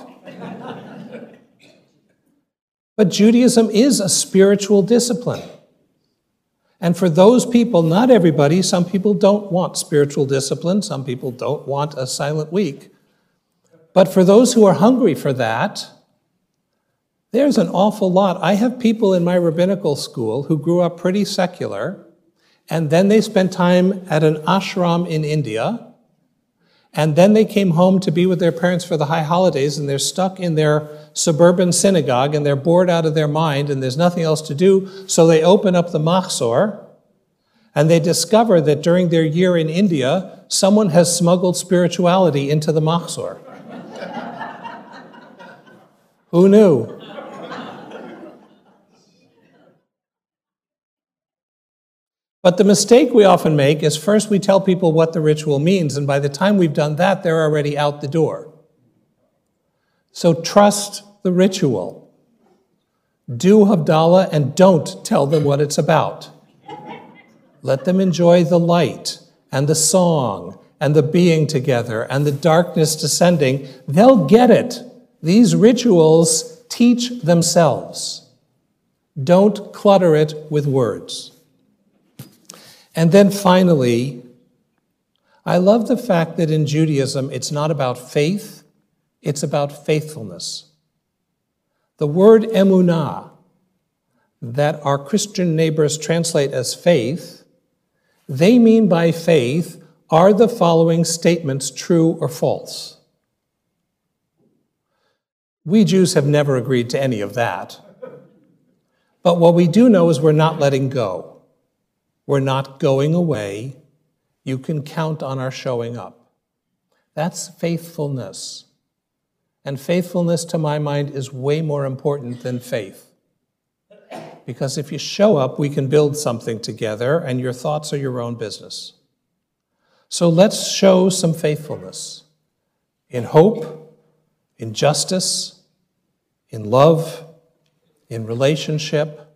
but Judaism is a spiritual discipline. And for those people, not everybody, some people don't want spiritual discipline, some people don't want a silent week. But for those who are hungry for that, there's an awful lot. I have people in my rabbinical school who grew up pretty secular, and then they spent time at an ashram in India, and then they came home to be with their parents for the high holidays, and they're stuck in their suburban synagogue, and they're bored out of their mind, and there's nothing else to do, so they open up the Machzor, and they discover that during their year in India, someone has smuggled spirituality into the Machzor. Who knew? But the mistake we often make is first we tell people what the ritual means, and by the time we've done that, they're already out the door. So trust the ritual. Do Havdalah and don't tell them what it's about. Let them enjoy the light and the song and the being together and the darkness descending. They'll get it. These rituals teach themselves. Don't clutter it with words. And then finally, I love the fact that in Judaism, it's not about faith, it's about faithfulness. The word emunah, that our Christian neighbors translate as faith, they mean by faith are the following statements true or false? We Jews have never agreed to any of that. But what we do know is we're not letting go. We're not going away. You can count on our showing up. That's faithfulness. And faithfulness, to my mind, is way more important than faith. Because if you show up, we can build something together, and your thoughts are your own business. So let's show some faithfulness in hope, in justice, in love, in relationship,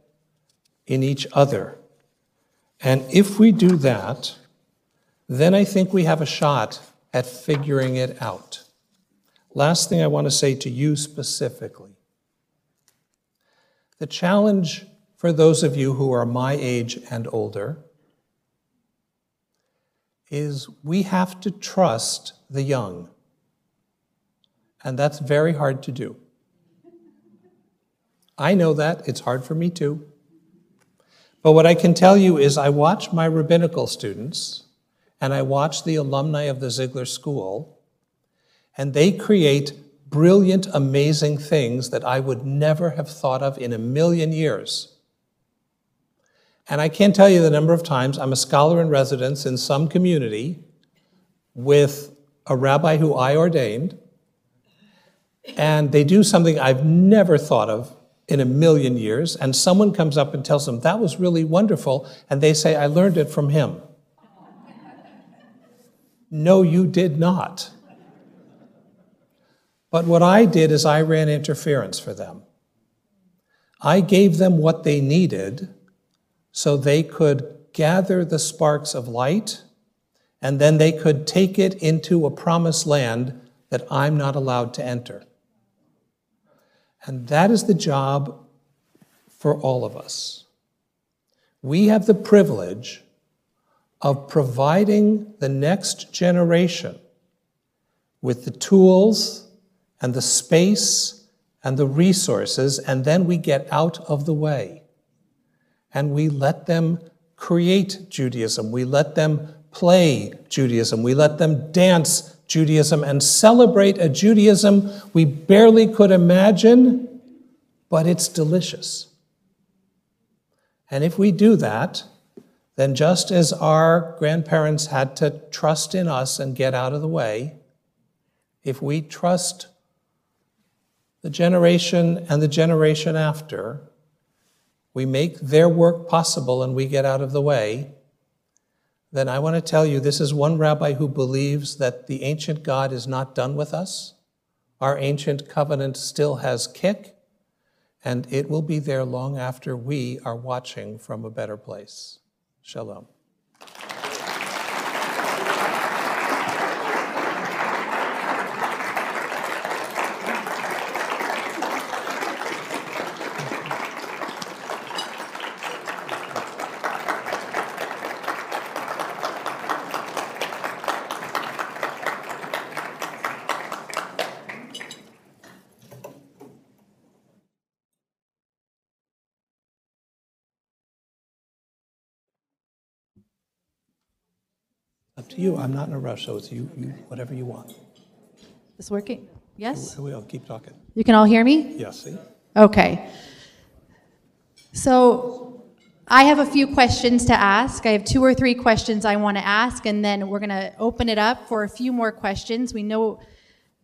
in each other. And if we do that, then I think we have a shot at figuring it out. Last thing I want to say to you specifically the challenge for those of you who are my age and older is we have to trust the young. And that's very hard to do. I know that. It's hard for me too. But what I can tell you is I watch my rabbinical students and I watch the alumni of the Ziegler School, and they create brilliant, amazing things that I would never have thought of in a million years. And I can't tell you the number of times I'm a scholar in residence in some community with a rabbi who I ordained, and they do something I've never thought of in a million years, and someone comes up and tells them, That was really wonderful, and they say, I learned it from him. no, you did not. But what I did is I ran interference for them. I gave them what they needed so they could gather the sparks of light and then they could take it into a promised land that I'm not allowed to enter. And that is the job for all of us. We have the privilege of providing the next generation with the tools and the space and the resources, and then we get out of the way. And we let them create Judaism. We let them play Judaism. We let them dance Judaism and celebrate a Judaism we barely could imagine, but it's delicious. And if we do that, then just as our grandparents had to trust in us and get out of the way, if we trust the generation and the generation after, we make their work possible and we get out of the way, then I want to tell you this is one rabbi who believes that the ancient God is not done with us. Our ancient covenant still has kick, and it will be there long after we are watching from a better place. Shalom. You. I'm not in a rush, so it's you, you whatever you want. This working? Yes? We'll Keep talking. You can all hear me? Yes, see? Okay. So I have a few questions to ask. I have two or three questions I want to ask, and then we're going to open it up for a few more questions. We know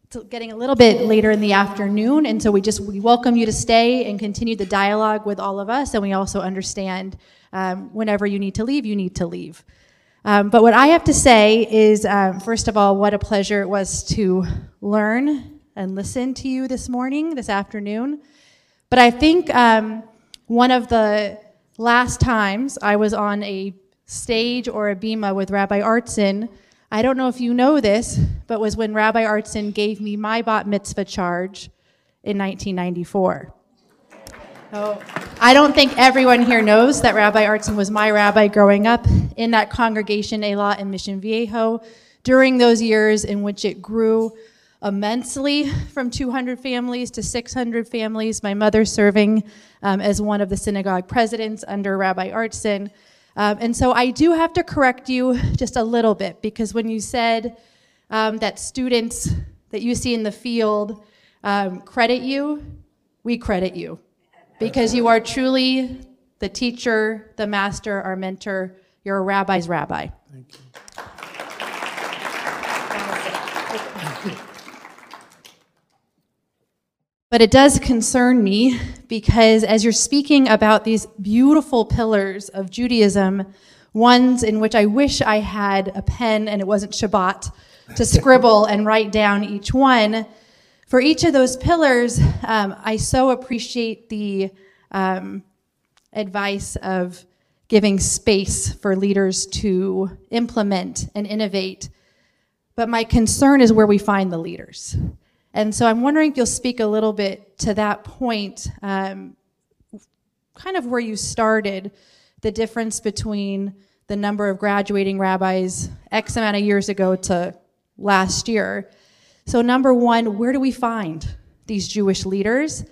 it's getting a little bit later in the afternoon, and so we just we welcome you to stay and continue the dialogue with all of us, and we also understand um, whenever you need to leave, you need to leave. Um, but what I have to say is, um, first of all, what a pleasure it was to learn and listen to you this morning, this afternoon. But I think um, one of the last times I was on a stage or a bima with Rabbi Artson, I don't know if you know this, but was when Rabbi Artson gave me my bat mitzvah charge in 1994. I don't think everyone here knows that Rabbi Artson was my rabbi growing up in that congregation, Eilat in Mission Viejo, during those years in which it grew immensely from 200 families to 600 families. My mother serving um, as one of the synagogue presidents under Rabbi Artson. Um, and so I do have to correct you just a little bit because when you said um, that students that you see in the field um, credit you, we credit you because you are truly the teacher, the master, our mentor. You're a rabbi's rabbi. Thank you. But it does concern me because as you're speaking about these beautiful pillars of Judaism, ones in which I wish I had a pen and it wasn't Shabbat to scribble and write down each one, for each of those pillars, um, I so appreciate the um, advice of giving space for leaders to implement and innovate. But my concern is where we find the leaders. And so I'm wondering if you'll speak a little bit to that point, um, kind of where you started, the difference between the number of graduating rabbis X amount of years ago to last year. So, number one, where do we find these Jewish leaders?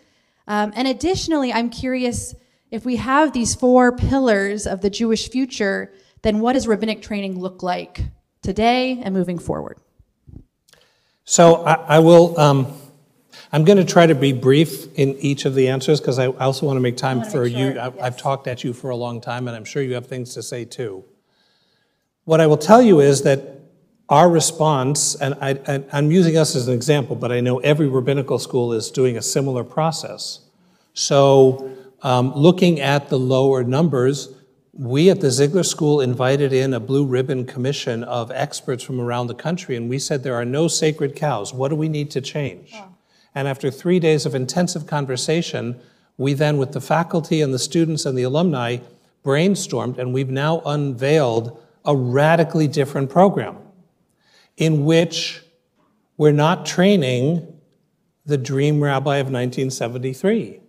Um, and additionally, I'm curious if we have these four pillars of the Jewish future, then what does rabbinic training look like today and moving forward? So I, I will. Um, I'm going to try to be brief in each of the answers because I also want to make time for make you. I, yes. I've talked at you for a long time, and I'm sure you have things to say too. What I will tell you is that our response, and, I, and I'm using us as an example, but I know every rabbinical school is doing a similar process. So, um, looking at the lower numbers, we at the Ziegler School invited in a blue ribbon commission of experts from around the country, and we said there are no sacred cows. What do we need to change? And after three days of intensive conversation, we then, with the faculty and the students and the alumni, brainstormed, and we've now unveiled a radically different program in which we're not training the dream rabbi of 1973.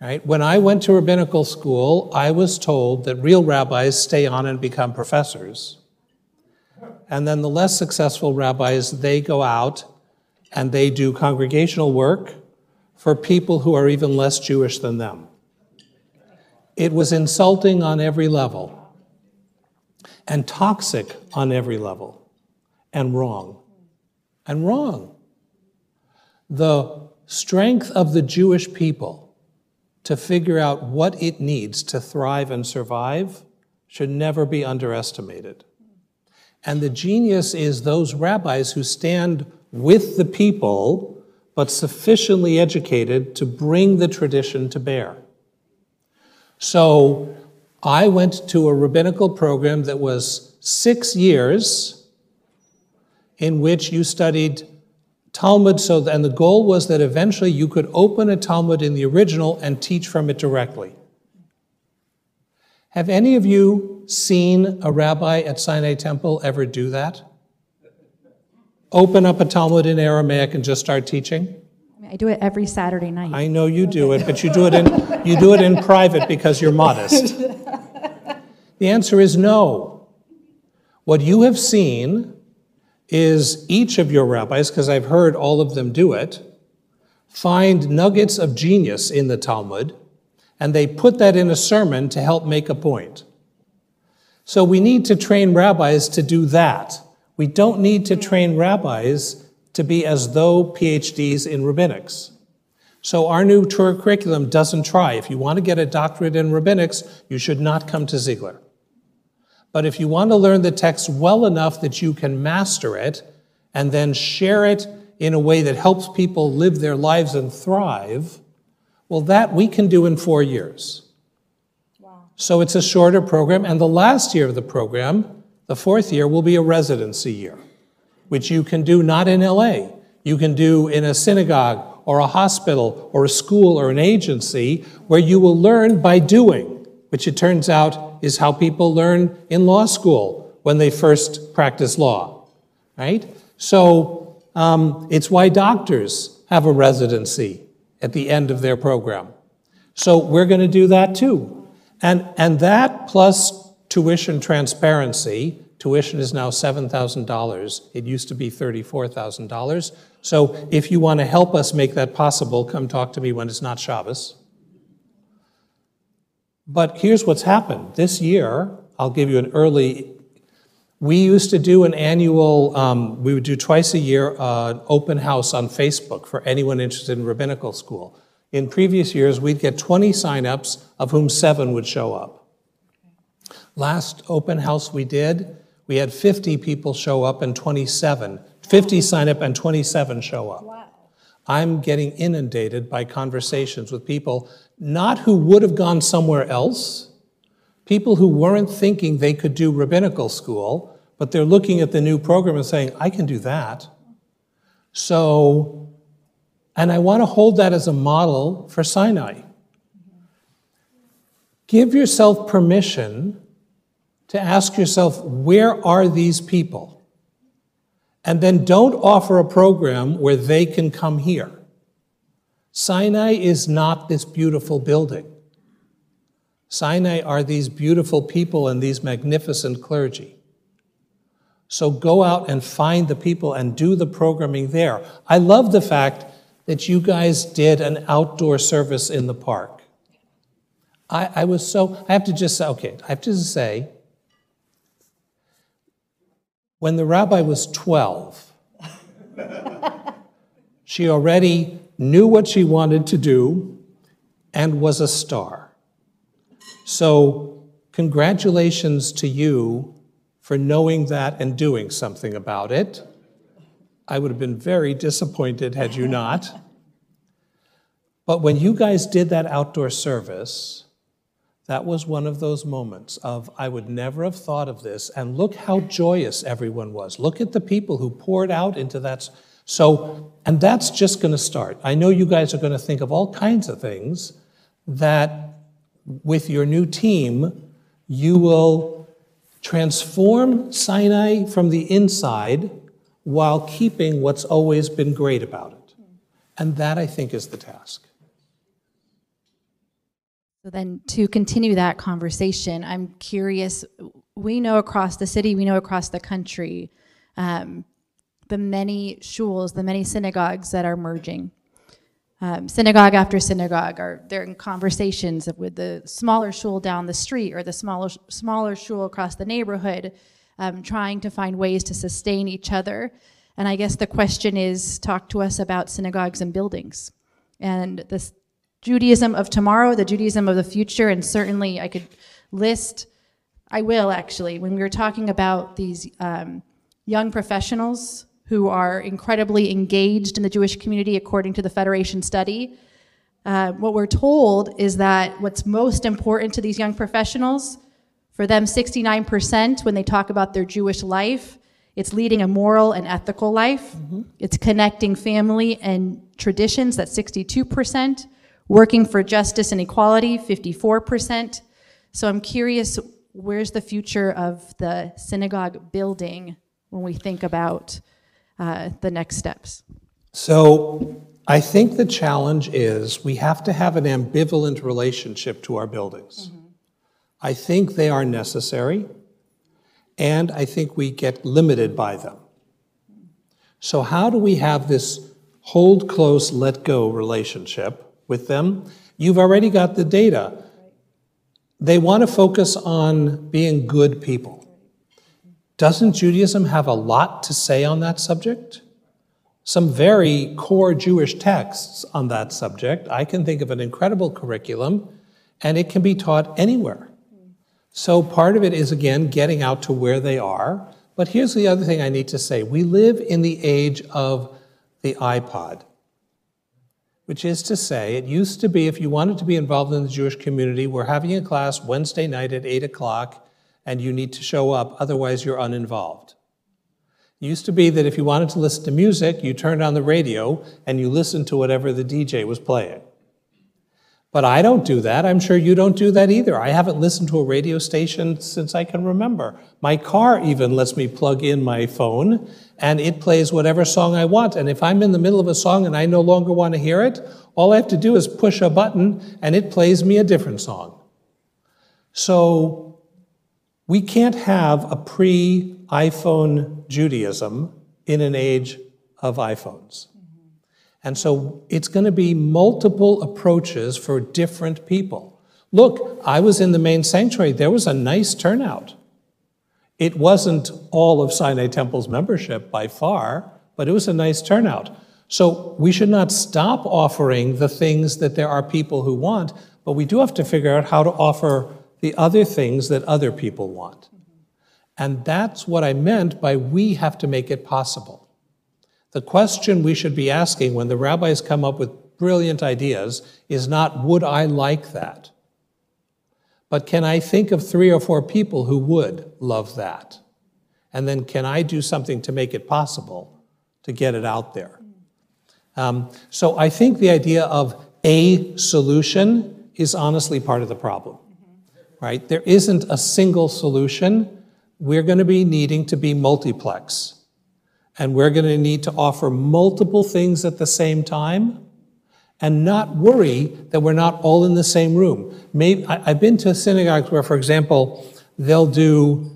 Right? When I went to rabbinical school, I was told that real rabbis stay on and become professors. And then the less successful rabbis, they go out and they do congregational work for people who are even less Jewish than them. It was insulting on every level and toxic on every level and wrong. And wrong. The strength of the Jewish people to figure out what it needs to thrive and survive should never be underestimated. And the genius is those rabbis who stand with the people, but sufficiently educated to bring the tradition to bear. So I went to a rabbinical program that was six years in which you studied Talmud. So, and the goal was that eventually you could open a Talmud in the original and teach from it directly. Have any of you seen a rabbi at Sinai Temple ever do that? Open up a Talmud in Aramaic and just start teaching? I do it every Saturday night. I know you do it, but you do it in, you do it in private because you're modest. The answer is no. What you have seen is each of your rabbis, because I've heard all of them do it, find nuggets of genius in the Talmud, and they put that in a sermon to help make a point. So we need to train rabbis to do that. We don't need to train rabbis to be as though PhDs in rabbinics. So our new tour curriculum doesn't try. If you want to get a doctorate in rabbinics, you should not come to Ziegler. But if you want to learn the text well enough that you can master it and then share it in a way that helps people live their lives and thrive, well, that we can do in four years. Wow. So it's a shorter program. And the last year of the program, the fourth year, will be a residency year, which you can do not in LA. You can do in a synagogue or a hospital or a school or an agency where you will learn by doing which it turns out is how people learn in law school when they first practice law, right? So um, it's why doctors have a residency at the end of their program. So we're going to do that too. And, and that plus tuition transparency, tuition is now $7,000. It used to be $34,000. So if you want to help us make that possible, come talk to me when it's not Shabbos. But here's what's happened. This year, I'll give you an early. We used to do an annual, um, we would do twice a year, uh, open house on Facebook for anyone interested in rabbinical school. In previous years, we'd get 20 signups, of whom seven would show up. Last open house we did, we had 50 people show up and 27, 50 sign up and 27 show up. Wow. I'm getting inundated by conversations with people not who would have gone somewhere else, people who weren't thinking they could do rabbinical school, but they're looking at the new program and saying, I can do that. So, and I want to hold that as a model for Sinai. Give yourself permission to ask yourself, where are these people? And then don't offer a program where they can come here. Sinai is not this beautiful building. Sinai are these beautiful people and these magnificent clergy. So go out and find the people and do the programming there. I love the fact that you guys did an outdoor service in the park. I, I was so, I have to just say, okay, I have to say, when the rabbi was 12, she already knew what she wanted to do, and was a star. So, congratulations to you for knowing that and doing something about it. I would have been very disappointed had you not. But when you guys did that outdoor service, that was one of those moments of I would never have thought of this and look how joyous everyone was. Look at the people who poured out into that so, and that's just going to start. I know you guys are going to think of all kinds of things that with your new team, you will transform Sinai from the inside while keeping what's always been great about it. And that, I think, is the task. So, then to continue that conversation, I'm curious. We know across the city, we know across the country, um, the many shuls, the many synagogues that are merging. Um, synagogue after synagogue are they're in conversations with the smaller shul down the street or the smaller smaller shul across the neighborhood, um, trying to find ways to sustain each other. And I guess the question is, talk to us about synagogues and buildings, and this Judaism of tomorrow, the Judaism of the future, and certainly I could list. I will actually when we were talking about these um, young professionals who are incredibly engaged in the Jewish community, according to the Federation study. Uh, what we're told is that what's most important to these young professionals, for them, 69% when they talk about their Jewish life, it's leading a moral and ethical life. It's connecting family and traditions, that's 62%. Working for justice and equality, 54%. So I'm curious, where's the future of the synagogue building when we think about uh, the next steps? So I think the challenge is we have to have an ambivalent relationship to our buildings. I think they are necessary, and I think we get limited by them. So, how do we have this hold close, let go relationship with them? You've already got the data. They want to focus on being good people. Doesn't Judaism have a lot to say on that subject? Some very core Jewish texts on that subject. I can think of an incredible curriculum, and it can be taught anywhere. So part of it is, again, getting out to where they are. But here's the other thing I need to say we live in the age of the iPod, which is to say, it used to be if you wanted to be involved in the Jewish community, we're having a class Wednesday night at 8 o'clock, and you need to show up, otherwise, you're uninvolved. It used to be that if you wanted to listen to music, you turned on the radio and you listened to whatever the DJ was playing. But I don't do that. I'm sure you don't do that either. I haven't listened to a radio station since I can remember. My car even lets me plug in my phone and it plays whatever song I want. And if I'm in the middle of a song and I no longer want to hear it, all I have to do is push a button and it plays me a different song. So we can't have a pre iPhone Judaism in an age of iPhones. And so it's going to be multiple approaches for different people. Look, I was in the main sanctuary. There was a nice turnout. It wasn't all of Sinai Temple's membership by far, but it was a nice turnout. So we should not stop offering the things that there are people who want, but we do have to figure out how to offer the other things that other people want. And that's what I meant by we have to make it possible. The question we should be asking when the rabbis come up with brilliant ideas is not, would I like that? But can I think of three or four people who would love that? And then can I do something to make it possible to get it out there? Um, so I think the idea of a solution is honestly part of the problem, right? There isn't a single solution. We're going to be needing to be multiplex. And we're going to need to offer multiple things at the same time and not worry that we're not all in the same room. Maybe, I, have been to synagogues where, for example, they'll do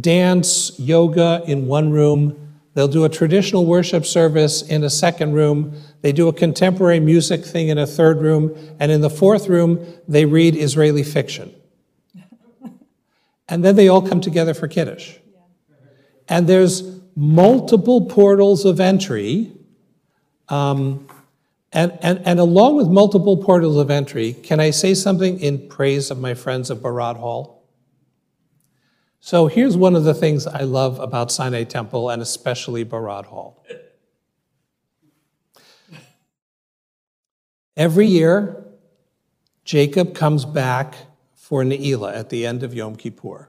dance, yoga in one room, they'll do a traditional worship service in a second room, they do a contemporary music thing in a third room, and in the fourth room, they read Israeli fiction. And then they all come together for Kiddush. And there's multiple portals of entry. Um, and, and, and along with multiple portals of entry, can I say something in praise of my friends of Barad Hall? So here's one of the things I love about Sinai Temple and especially Barad Hall. Every year, Jacob comes back for Ne'ilah at the end of Yom Kippur.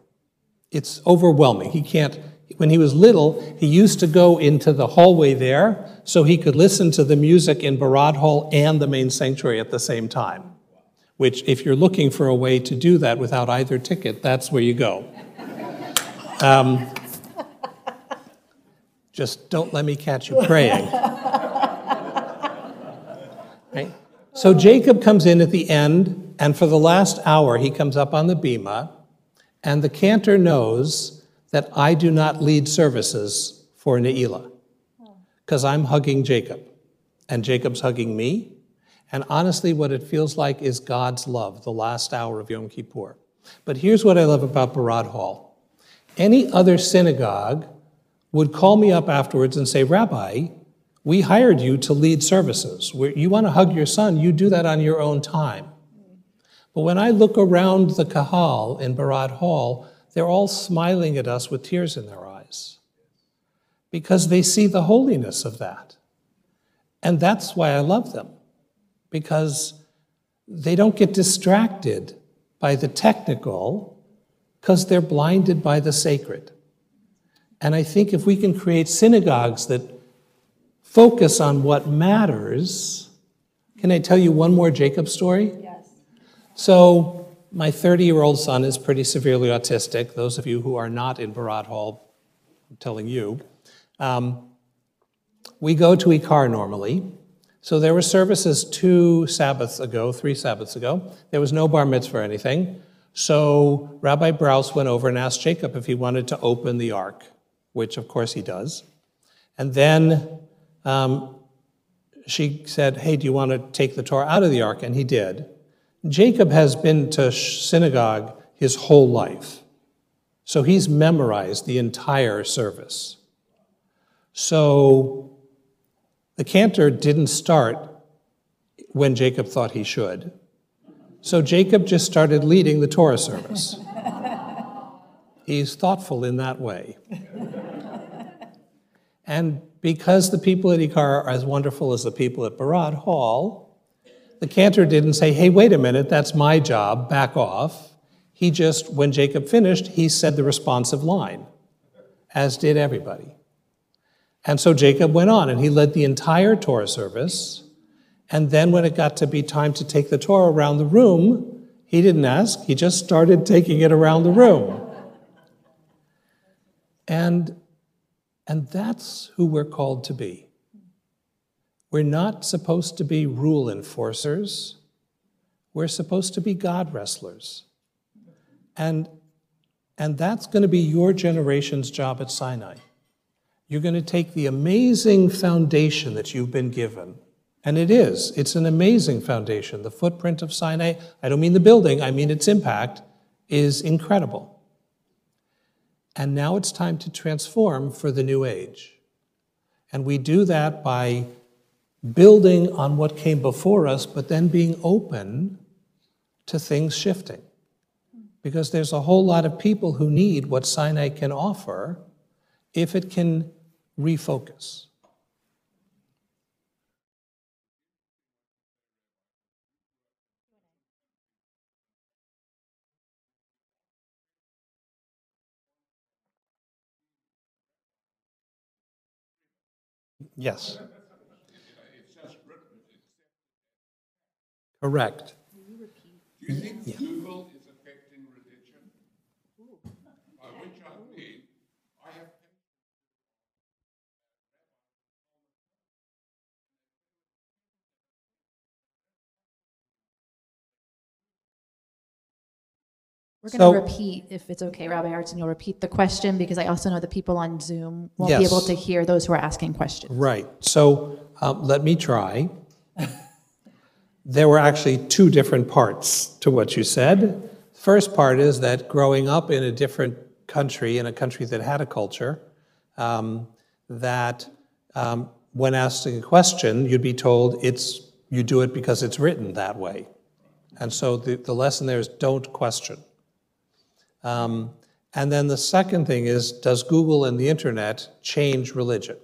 It's overwhelming. He can't, when he was little, he used to go into the hallway there so he could listen to the music in Barad Hall and the main sanctuary at the same time. Which, if you're looking for a way to do that without either ticket, that's where you go. Um, just don't let me catch you praying. Right? So Jacob comes in at the end, and for the last hour, he comes up on the bima, and the cantor knows that I do not lead services for Ne'ilah because I'm hugging Jacob and Jacob's hugging me. And honestly, what it feels like is God's love, the last hour of Yom Kippur. But here's what I love about Barad Hall any other synagogue would call me up afterwards and say, Rabbi, we hired you to lead services. You want to hug your son, you do that on your own time. But when I look around the Kahal in Barad Hall, they're all smiling at us with tears in their eyes. because they see the holiness of that. And that's why I love them, because they don't get distracted by the technical, because they're blinded by the sacred. And I think if we can create synagogues that focus on what matters, can I tell you one more Jacob story? So, my 30 year old son is pretty severely autistic. Those of you who are not in Barad Hall, I'm telling you. Um, we go to Ikar normally. So there were services two Sabbaths ago, three Sabbaths ago. There was no bar mitzvah or anything. So Rabbi Brous went over and asked Jacob if he wanted to open the ark, which of course he does. And then um, she said, Hey, do you want to take the Torah out of the ark? And he did. Jacob has been to synagogue his whole life. So he's memorized the entire service. So the cantor didn't start when Jacob thought he should. So Jacob just started leading the Torah service. He's thoughtful in that way. and because the people at Ikar are as wonderful as the people at Barad Hall, the cantor didn't say, hey, wait a minute, that's my job, back off. He just, when Jacob finished, he said the responsive line, as did everybody. And so Jacob went on and he led the entire Torah service. And then when it got to be time to take the Torah around the room, he didn't ask, he just started taking it around the room. And, and that's who we're called to be. We're not supposed to be rule enforcers. We're supposed to be God wrestlers. And, and that's going to be your generation's job at Sinai. You're going to take the amazing foundation that you've been given, and it is, it's an amazing foundation. The footprint of Sinai, I don't mean the building, I mean its impact, is incredible. And now it's time to transform for the new age. And we do that by building on what came before us, but then being open to things shifting because there's a whole lot of people who need what Sinai can offer if it can refocus. Yes. Correct. Do you think yeah. Google We're going to repeat, if it's okay, Rabbi Artson, you'll repeat the question because I also know the people on Zoom won't be able to hear those who are asking questions. Right. So um, let me try. there were actually two different parts to what you said. First part is that growing up in a different country, in a country that had a culture, um, that um, when asking a question, you'd be told it's you do it because it's written that way. And so the, the lesson there is don't question. Um, and then the second thing is does Google and the internet change religion?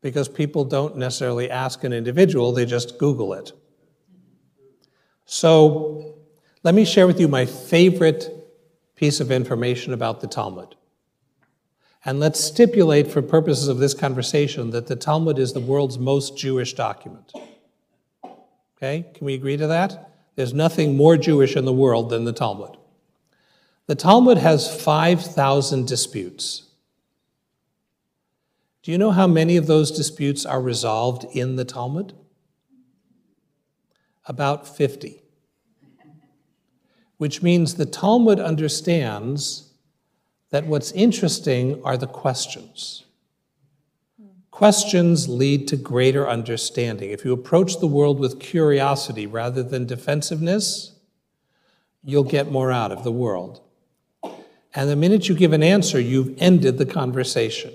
Because people don't necessarily ask an individual, they just Google it. So let me share with you my favorite piece of information about the Talmud. And let's stipulate for purposes of this conversation that the Talmud is the world's most Jewish document. Okay, can we agree to that? There's nothing more Jewish in the world than the Talmud. The Talmud has 5,000 disputes. Do you know how many of those disputes are resolved in the Talmud? About 50. Which means the Talmud understands that what's interesting are the questions. Questions lead to greater understanding. If you approach the world with curiosity rather than defensiveness, you'll get more out of the world. And the minute you give an answer, you've ended the conversation.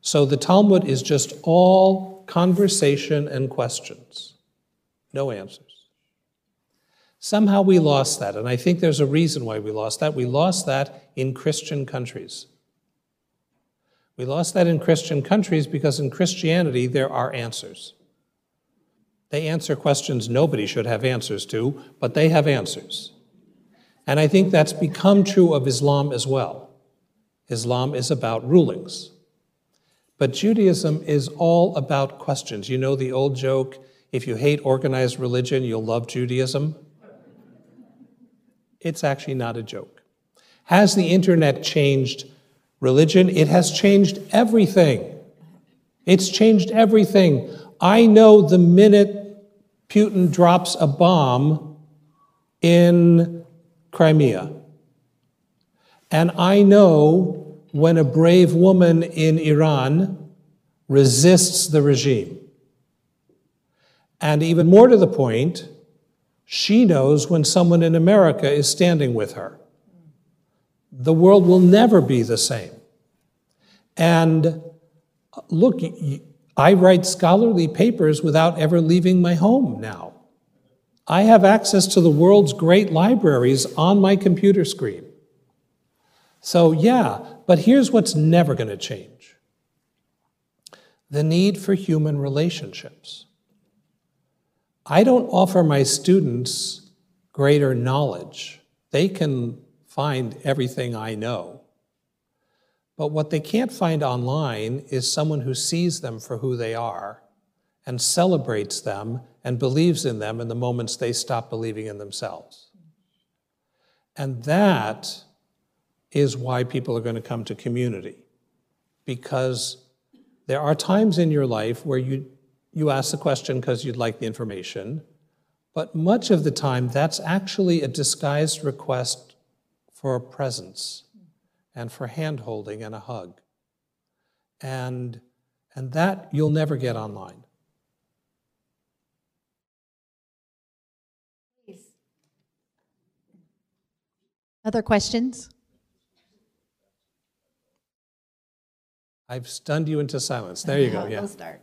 So the Talmud is just all conversation and questions, no answers. Somehow we lost that, and I think there's a reason why we lost that. We lost that in Christian countries. We lost that in Christian countries because in Christianity there are answers. They answer questions nobody should have answers to, but they have answers. And I think that's become true of Islam as well. Islam is about rulings. But Judaism is all about questions. You know the old joke if you hate organized religion, you'll love Judaism? It's actually not a joke. Has the internet changed religion? It has changed everything. It's changed everything. I know the minute Putin drops a bomb in Crimea. And I know when a brave woman in Iran resists the regime. And even more to the point, she knows when someone in America is standing with her. The world will never be the same. And uh, look, I write scholarly papers without ever leaving my home now. I have access to the world's great libraries on my computer screen. So, yeah, but here's what's never going to change the need for human relationships. I don't offer my students greater knowledge. They can find everything I know. But what they can't find online is someone who sees them for who they are and celebrates them and believes in them in the moments they stop believing in themselves. And that is why people are going to come to community. Because there are times in your life where you you ask the question because you'd like the information, but much of the time that's actually a disguised request for a presence and for hand holding and a hug. And, and that you'll never get online. Other questions? I've stunned you into silence. There you go. Yeah. We'll start.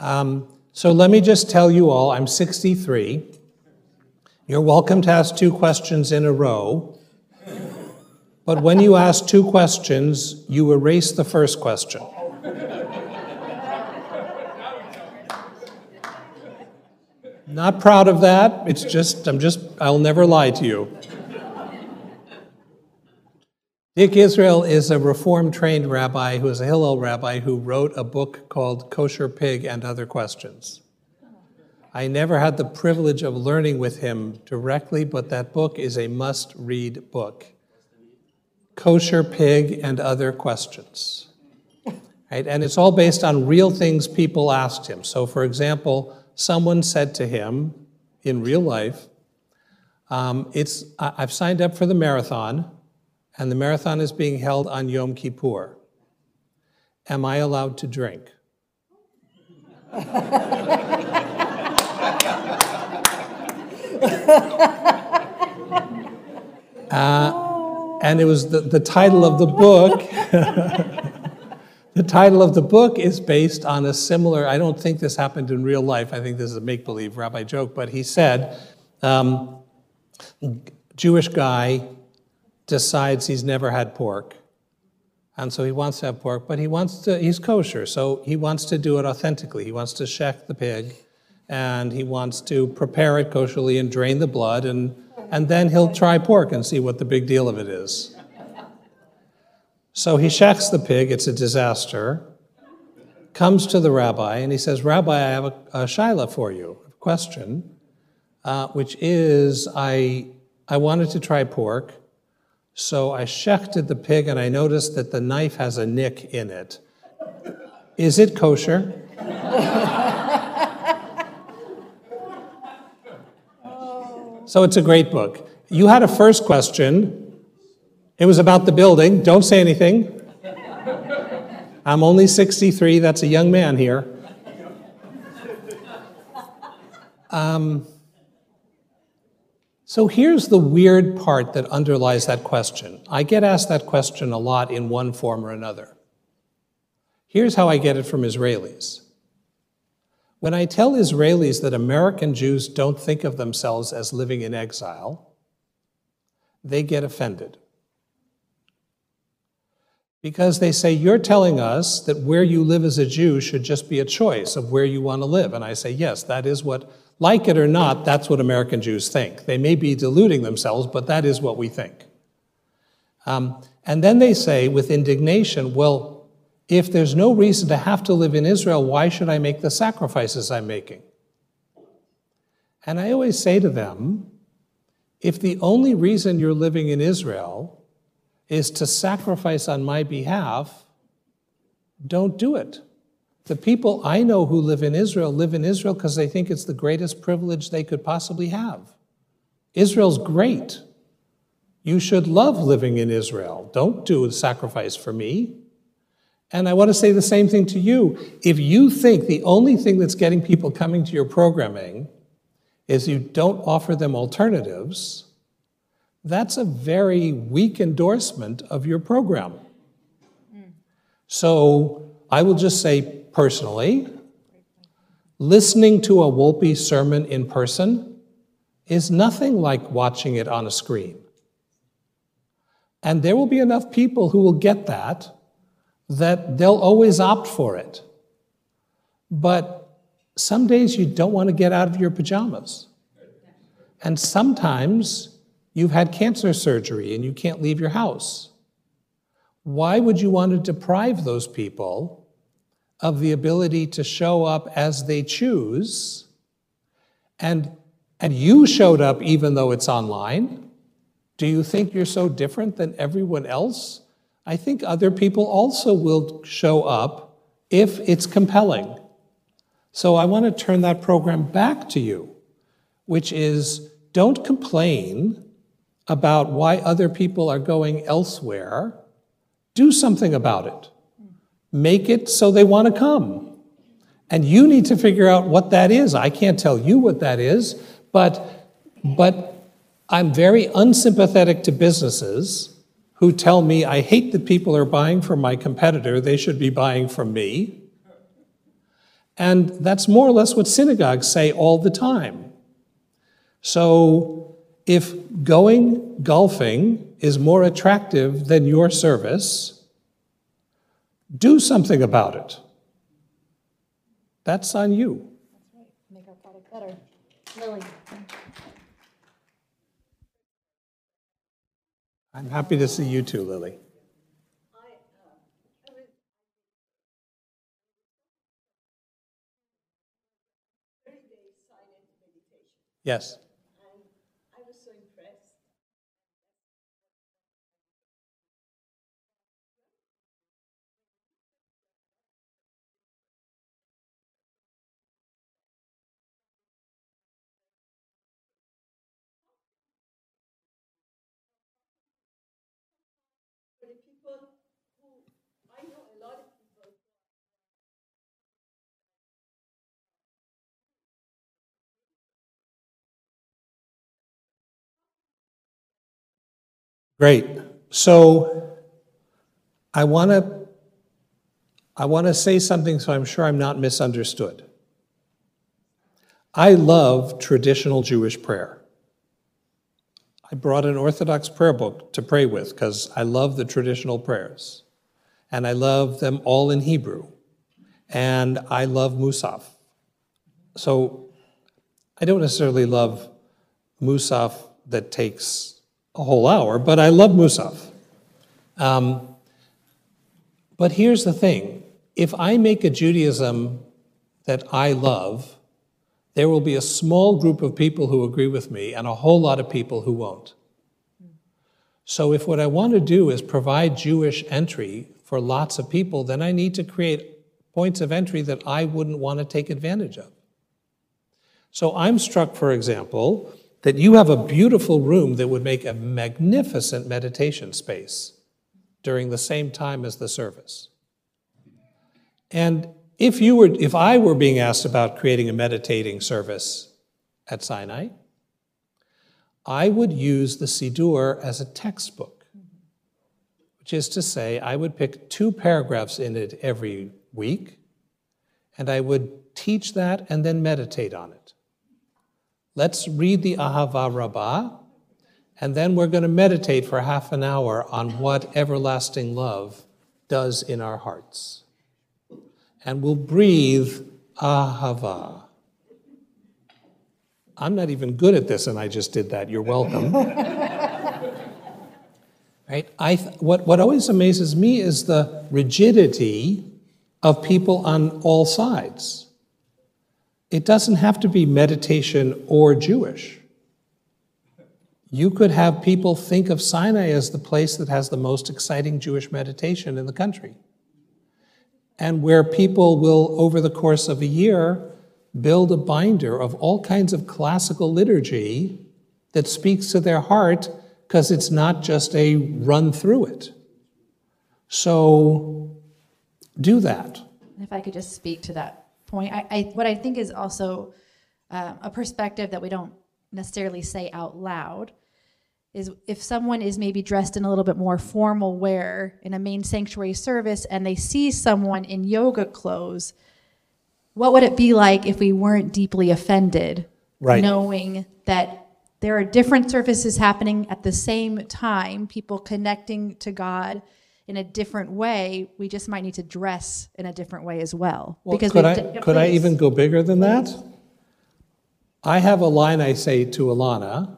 Um, so let me just tell you all, I'm 63. You're welcome to ask two questions in a row. But when you ask two questions, you erase the first question. Not proud of that. It's just, I'm just, I'll never lie to you. Dick Israel is a reform trained rabbi who is a Hillel rabbi who wrote a book called Kosher Pig and Other Questions. I never had the privilege of learning with him directly, but that book is a must read book. Kosher Pig and Other Questions. Right? And it's all based on real things people asked him. So, for example, someone said to him in real life, um, it's, I've signed up for the marathon and the marathon is being held on Yom Kippur. Am I allowed to drink? uh, and it was the, the title of the book. the title of the book is based on a similar, I don't think this happened in real life. I think this is a make believe rabbi joke, but he said, um, Jewish guy decides he's never had pork. And so he wants to have pork, but he wants to, he's kosher, so he wants to do it authentically. He wants to shech the pig, and he wants to prepare it kosherly and drain the blood, and, and then he'll try pork and see what the big deal of it is. So he shechs the pig, it's a disaster, comes to the rabbi, and he says, Rabbi, I have a, a shaila for you, a question, uh, which is I, I wanted to try pork, So I shechted the pig and I noticed that the knife has a nick in it. Is it kosher? so it's a great book. You had a first question. It was about the building. Don't say anything. I'm only 63, that's a young man here. Um, so here's the weird part that underlies that question. I get asked that question a lot in one form or another. Here's how I get it from Israelis. When I tell Israelis that American Jews don't think of themselves as living in exile, they get offended. Because they say, You're telling us that where you live as a Jew should just be a choice of where you want to live. And I say, Yes, that is what, like it or not, that's what American Jews think. They may be deluding themselves, but that is what we think. Um, and then they say, with indignation, Well, if there's no reason to have to live in Israel, why should I make the sacrifices I'm making? And I always say to them, if the only reason you're living in Israel is to sacrifice on my behalf, don't do it. The people I know who live in Israel live in Israel because they think it's the greatest privilege they could possibly have. Israel's great. You should love living in Israel. Don't do a sacrifice for me. And I want to say the same thing to you. If you think the only thing that's getting people coming to your programming is you don't offer them alternatives, that's a very weak endorsement of your program. Mm. So I will just say personally, listening to a Wolpe sermon in person is nothing like watching it on a screen. And there will be enough people who will get that, that they'll always opt for it. But some days you don't want to get out of your pajamas. And sometimes You've had cancer surgery and you can't leave your house. Why would you want to deprive those people of the ability to show up as they choose? And, and you showed up even though it's online. Do you think you're so different than everyone else? I think other people also will show up if it's compelling. So I want to turn that program back to you, which is don't complain about why other people are going elsewhere, do something about it. Make it so they want to come. And you need to figure out what that is. I can't tell you what that is, but, but I'm very unsympathetic to businesses who tell me I hate that people are buying from my competitor, they should be buying from me. And that's more or less what synagogues say all the time. So if going golfing is more attractive than your service, do something about it. That's on you. Make our product better. Lily. I'm happy to see you too, Lily. Yes. Great. So I want to I want to say something so I'm sure I'm not misunderstood. I love traditional Jewish prayer. I brought an Orthodox prayer book to pray with because I love the traditional prayers. And I love them all in Hebrew. And I love Musaf. So I don't necessarily love Musaf that takes a whole hour, but I love Musaf. Um, but here's the thing if I make a Judaism that I love, there will be a small group of people who agree with me and a whole lot of people who won't. So, if what I want to do is provide Jewish entry for lots of people, then I need to create points of entry that I wouldn't want to take advantage of. So, I'm struck, for example, that you have a beautiful room that would make a magnificent meditation space during the same time as the service. And if you were if I were being asked about creating a meditating service at Sinai, I would use the Siddur as a textbook, which is to say, I would pick two paragraphs in it every week, and I would teach that and then meditate on it. Let's read the Ahava Rabbah, and then we're going to meditate for half an hour on what everlasting love does in our hearts. And we'll breathe Ahava. I'm not even good at this, and I just did that. You're welcome. right? I th- what, what always amazes me is the rigidity of people on all sides. It doesn't have to be meditation or Jewish. You could have people think of Sinai as the place that has the most exciting Jewish meditation in the country, and where people will, over the course of a year, build a binder of all kinds of classical liturgy that speaks to their heart because it's not just a run through it. So do that. If I could just speak to that point, I, I what I think is also uh, a perspective that we don't necessarily say out loud is if someone is maybe dressed in a little bit more formal wear in a main sanctuary service and they see someone in yoga clothes what would it be like if we weren't deeply offended, right. knowing that there are different services happening at the same time, people connecting to God in a different way. We just might need to dress in a different way as well. well because could I, could I even go bigger than that? I have a line I say to Elana,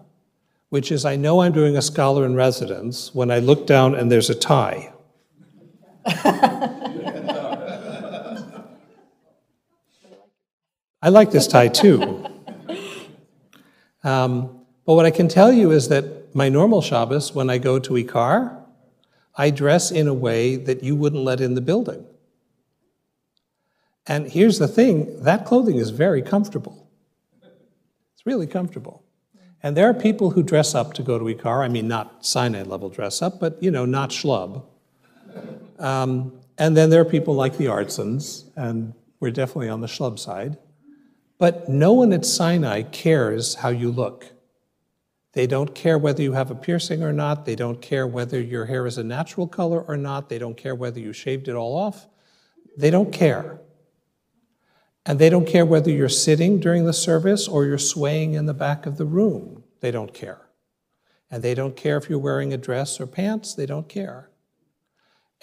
which is I know I'm doing a scholar in residence when I look down and there's a tie. I like this tie too. Um, but what I can tell you is that my normal Shabbos, when I go to Ikar, I dress in a way that you wouldn't let in the building. And here's the thing that clothing is very comfortable. It's really comfortable. And there are people who dress up to go to Ikar. I mean, not Sinai level dress up, but, you know, not schlub. Um, and then there are people like the Artsons, and we're definitely on the schlub side. But no one at Sinai cares how you look. They don't care whether you have a piercing or not. They don't care whether your hair is a natural color or not. They don't care whether you shaved it all off. They don't care. And they don't care whether you're sitting during the service or you're swaying in the back of the room. They don't care. And they don't care if you're wearing a dress or pants. They don't care.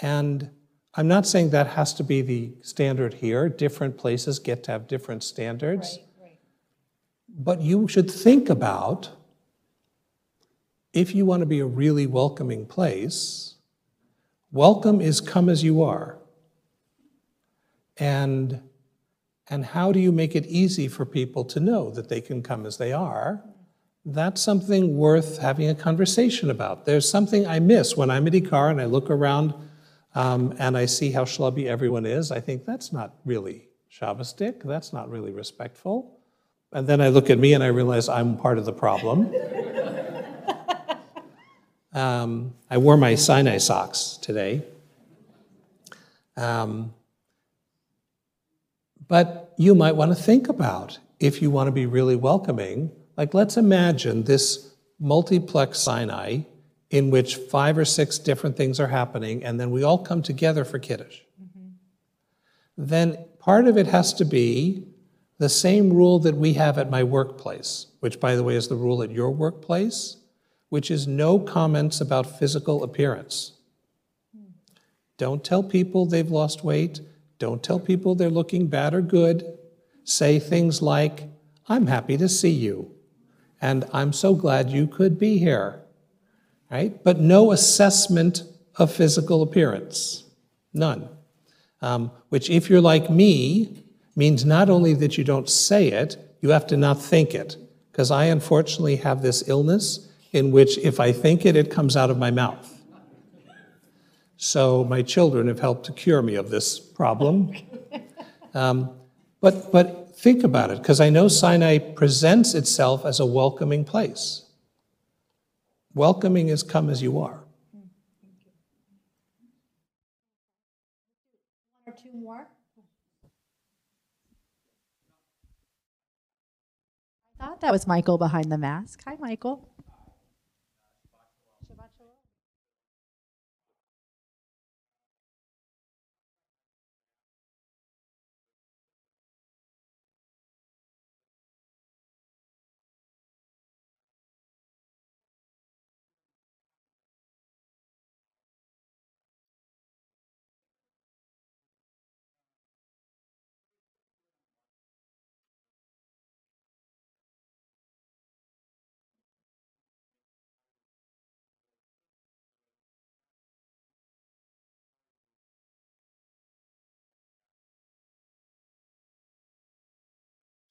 And I'm not saying that has to be the standard here. Different places get to have different standards. Right, right. But you should think about if you want to be a really welcoming place, welcome is come as you are. And, and how do you make it easy for people to know that they can come as they are? That's something worth having a conversation about. There's something I miss when I'm at Ikar and I look around um, and I see how schlubby everyone is, I think that's not really Shabbosdik, that's not really respectful. And then I look at me and I realize I'm part of the problem. um, I wore my Sinai socks today. Um, but you might want to think about if you want to be really welcoming. Like, let's imagine this multiplex Sinai in which five or six different things are happening, and then we all come together for Kiddush, mm-hmm. then part of it has to be the same rule that we have at my workplace, which, by the way, is the rule at your workplace, which is no comments about physical appearance. Don't tell people they've lost weight. Don't tell people they're looking bad or good. Say things like, I'm happy to see you, and I'm so glad you could be here right? But no assessment of physical appearance. None. Um, which, if you're like me, means not only that you don't say it, you have to not think it. Because I unfortunately have this illness, in which if I think it, it comes out of my mouth. So my children have helped to cure me of this problem. Um, but, but think about it, because I know Sinai presents itself as a welcoming place. Welcoming is come as you are. Two more? I thought that was Michael behind the mask. Hi, Michael.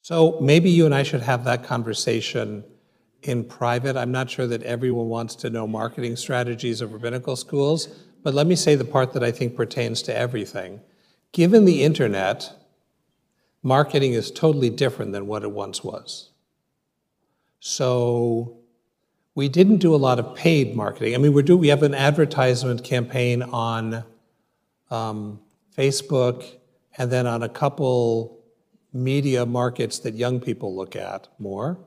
So maybe you and I should have that conversation in private. I'm not sure that everyone wants to know marketing strategies of rabbinical schools, but let me say the part that I think pertains to everything. Given the internet, marketing is totally different than what it once was. So we didn't do a lot of paid marketing. I mean, we do. We have an advertisement campaign on um, Facebook, and then on a couple media markets that young people look at more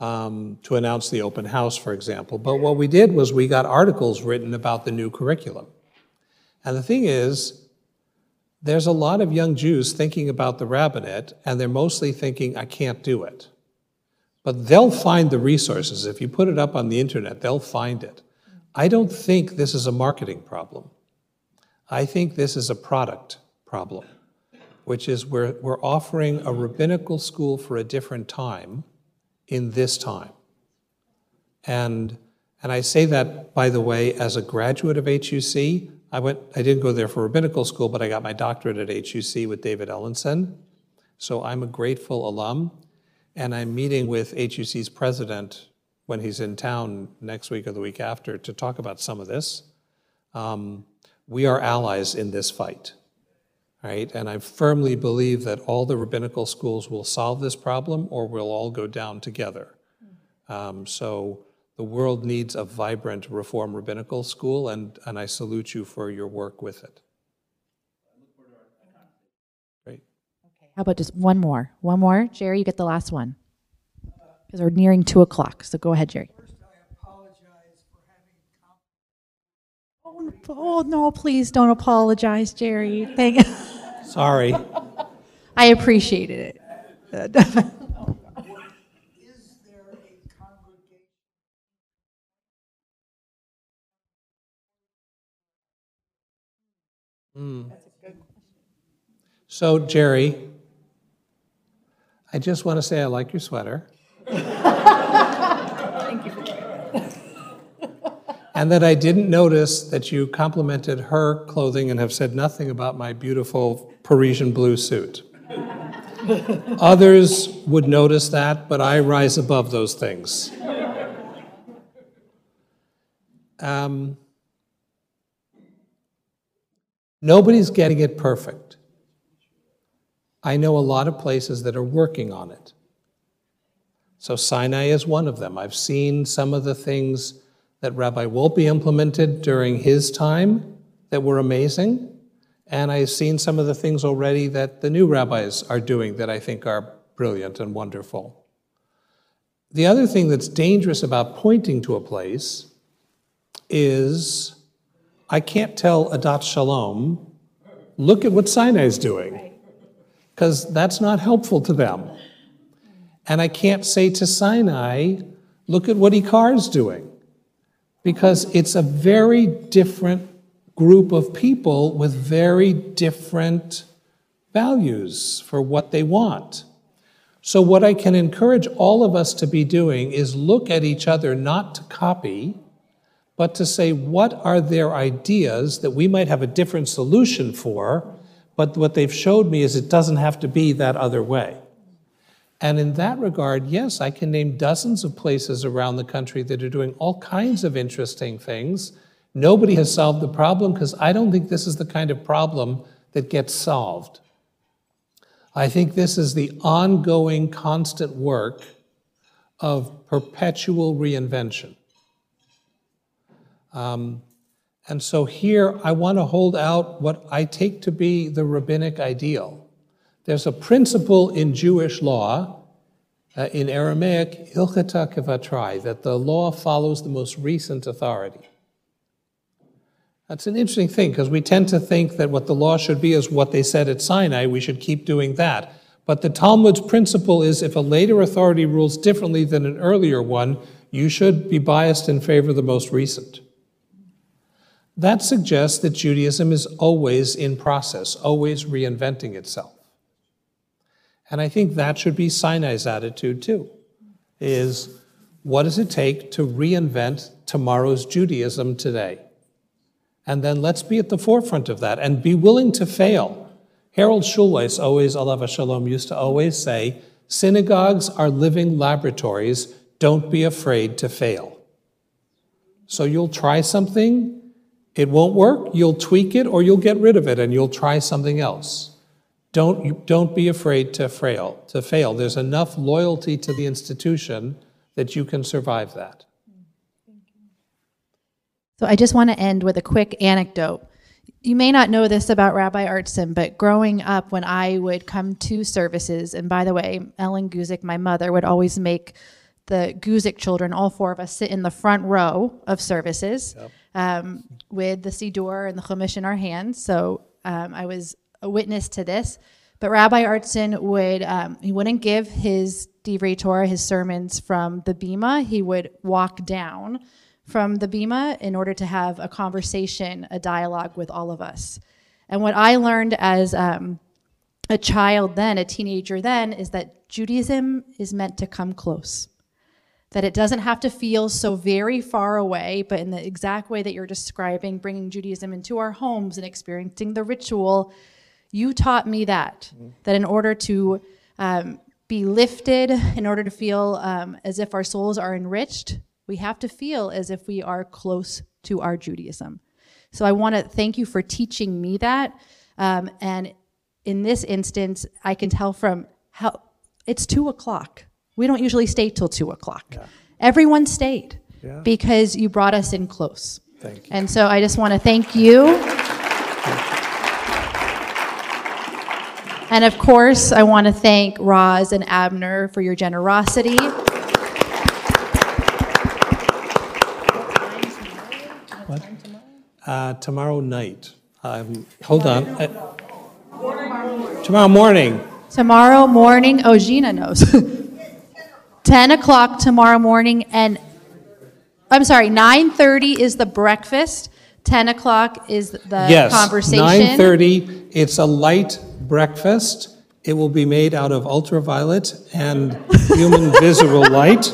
um, to announce the open house, for example. But what we did was we got articles written about the new curriculum. And the thing is, there's a lot of young Jews thinking about the rabbinate, and they're mostly thinking, I can't do it. But they'll find the resources. If you put it up on the internet, they'll find it. I don't think this is a marketing problem. I think this is a product problem, which is we're, we're offering a rabbinical school for a different time in this time. And, and I say that, by the way, as a graduate of HUC. I, went, I didn't go there for rabbinical school, but I got my doctorate at HUC with David Ellenson. So I'm a grateful alum. And I'm meeting with HUC's president when he's in town next week or the week after to talk about some of this. Um, we are allies in this fight, right? And I firmly believe that all the rabbinical schools will solve this problem or we'll all go down together. Um, so the world needs a vibrant reform rabbinical school, and, and I salute you for your work with it. Great. How about just one more? One more? Jerry, you get the last one. Because we're nearing two o'clock. So go ahead, Jerry. Oh, oh, no, please don't apologize, Jerry. Thank you. Sorry. I appreciated it. Hmm. So, Jerry, I just want to say I like your sweater. And that I didn't notice that you complimented her clothing and have said nothing about my beautiful Parisian blue suit. Others would notice that, but I rise above those things. Um, nobody's getting it perfect. I know a lot of places that are working on it. So Sinai is one of them. I've seen some of the things that Rabbi Wolpe implemented during his time that were amazing. And I've seen some of the things already that the new rabbis are doing that I think are brilliant and wonderful. The other thing that's dangerous about pointing to a place is I can't tell Adat Shalom, look at what Sinai is doing, because that's not helpful to them. And I can't say to Sinai, look at what Ikar is doing, because it's a very different group of people with very different values for what they want. So, what I can encourage all of us to be doing is look at each other not to copy, but to say, what are their ideas that we might have a different solution for? But what they've showed me is it doesn't have to be that other way. And in that regard, yes, I can name dozens of places around the country that are doing all kinds of interesting things. Nobody has solved the problem because I don't think this is the kind of problem that gets solved. I think this is the ongoing, constant work of perpetual reinvention. Um, and so here I want to hold out what I take to be the rabbinic ideal. There's a principle in Jewish law, uh, in Aramaic, ilchata kevatrai, that the law follows the most recent authority. That's an interesting thing because we tend to think that what the law should be is what they said at Sinai, we should keep doing that. But the Talmud's principle is if a later authority rules differently than an earlier one, you should be biased in favor of the most recent. That suggests that Judaism is always in process, always reinventing itself. And I think that should be Sinai's attitude too, is what does it take to reinvent tomorrow's Judaism today? And then let's be at the forefront of that and be willing to fail. Harold Schulweis, always, alav shalom, used to always say, synagogues are living laboratories, don't be afraid to fail. So you'll try something, it won't work, you'll tweak it or you'll get rid of it and you'll try something else. Don't, don't be afraid to fail, to fail. There's enough loyalty to the institution that you can survive that. So I just want to end with a quick anecdote. You may not know this about Rabbi Artson, but growing up, when I would come to services, and by the way, Ellen Guzik, my mother, would always make the Guzik children, all four of us, sit in the front row of services yep. um, with the Siddur and the Chumash in our hands. So um, I was a witness to this. But Rabbi Artson would um, he wouldn't give his divrei Torah, his sermons from the bima. He would walk down from the Bima in order to have a conversation, a dialogue with all of us. And what I learned as um, a child then, a teenager then, is that Judaism is meant to come close. That it doesn't have to feel so very far away, but in the exact way that you're describing, bringing Judaism into our homes and experiencing the ritual, you taught me that. That in order to um, be lifted, in order to feel um, as if our souls are enriched, we have to feel as if we are close to our Judaism. So I want to thank you for teaching me that. Um, and in this instance, I can tell from how it's two o'clock. We don't usually stay till two o'clock. Yeah. Everyone stayed yeah. because you brought us in close. Thank you. And so I just want to thank you. And of course, I want to thank Roz and Abner for your generosity. Uh, tomorrow night. Um, hold on. Uh, tomorrow morning. Tomorrow morning. Oh, Gina knows. 10 o'clock tomorrow morning. And I'm sorry, 9.30 is the breakfast. 10 o'clock is the yes, conversation. 9.30. It's a light breakfast. It will be made out of ultraviolet and human visible light.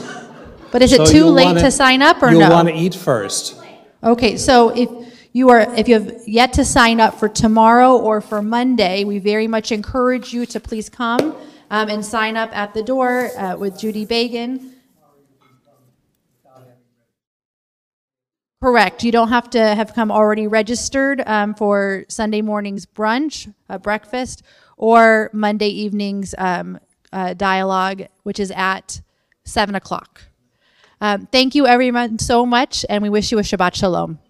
But is it so too late wanna, to sign up or you'll no? You'll want to eat first. Okay, so if you are, if you have yet to sign up for tomorrow or for Monday, we very much encourage you to please come um, and sign up at the door uh, with Judy Bagan. Correct. You don't have to have come already registered um, for Sunday morning's brunch, uh, breakfast, or Monday evening's um, uh, dialogue, which is at 7 o'clock. Um, thank you, everyone, so much, and we wish you a Shabbat Shalom.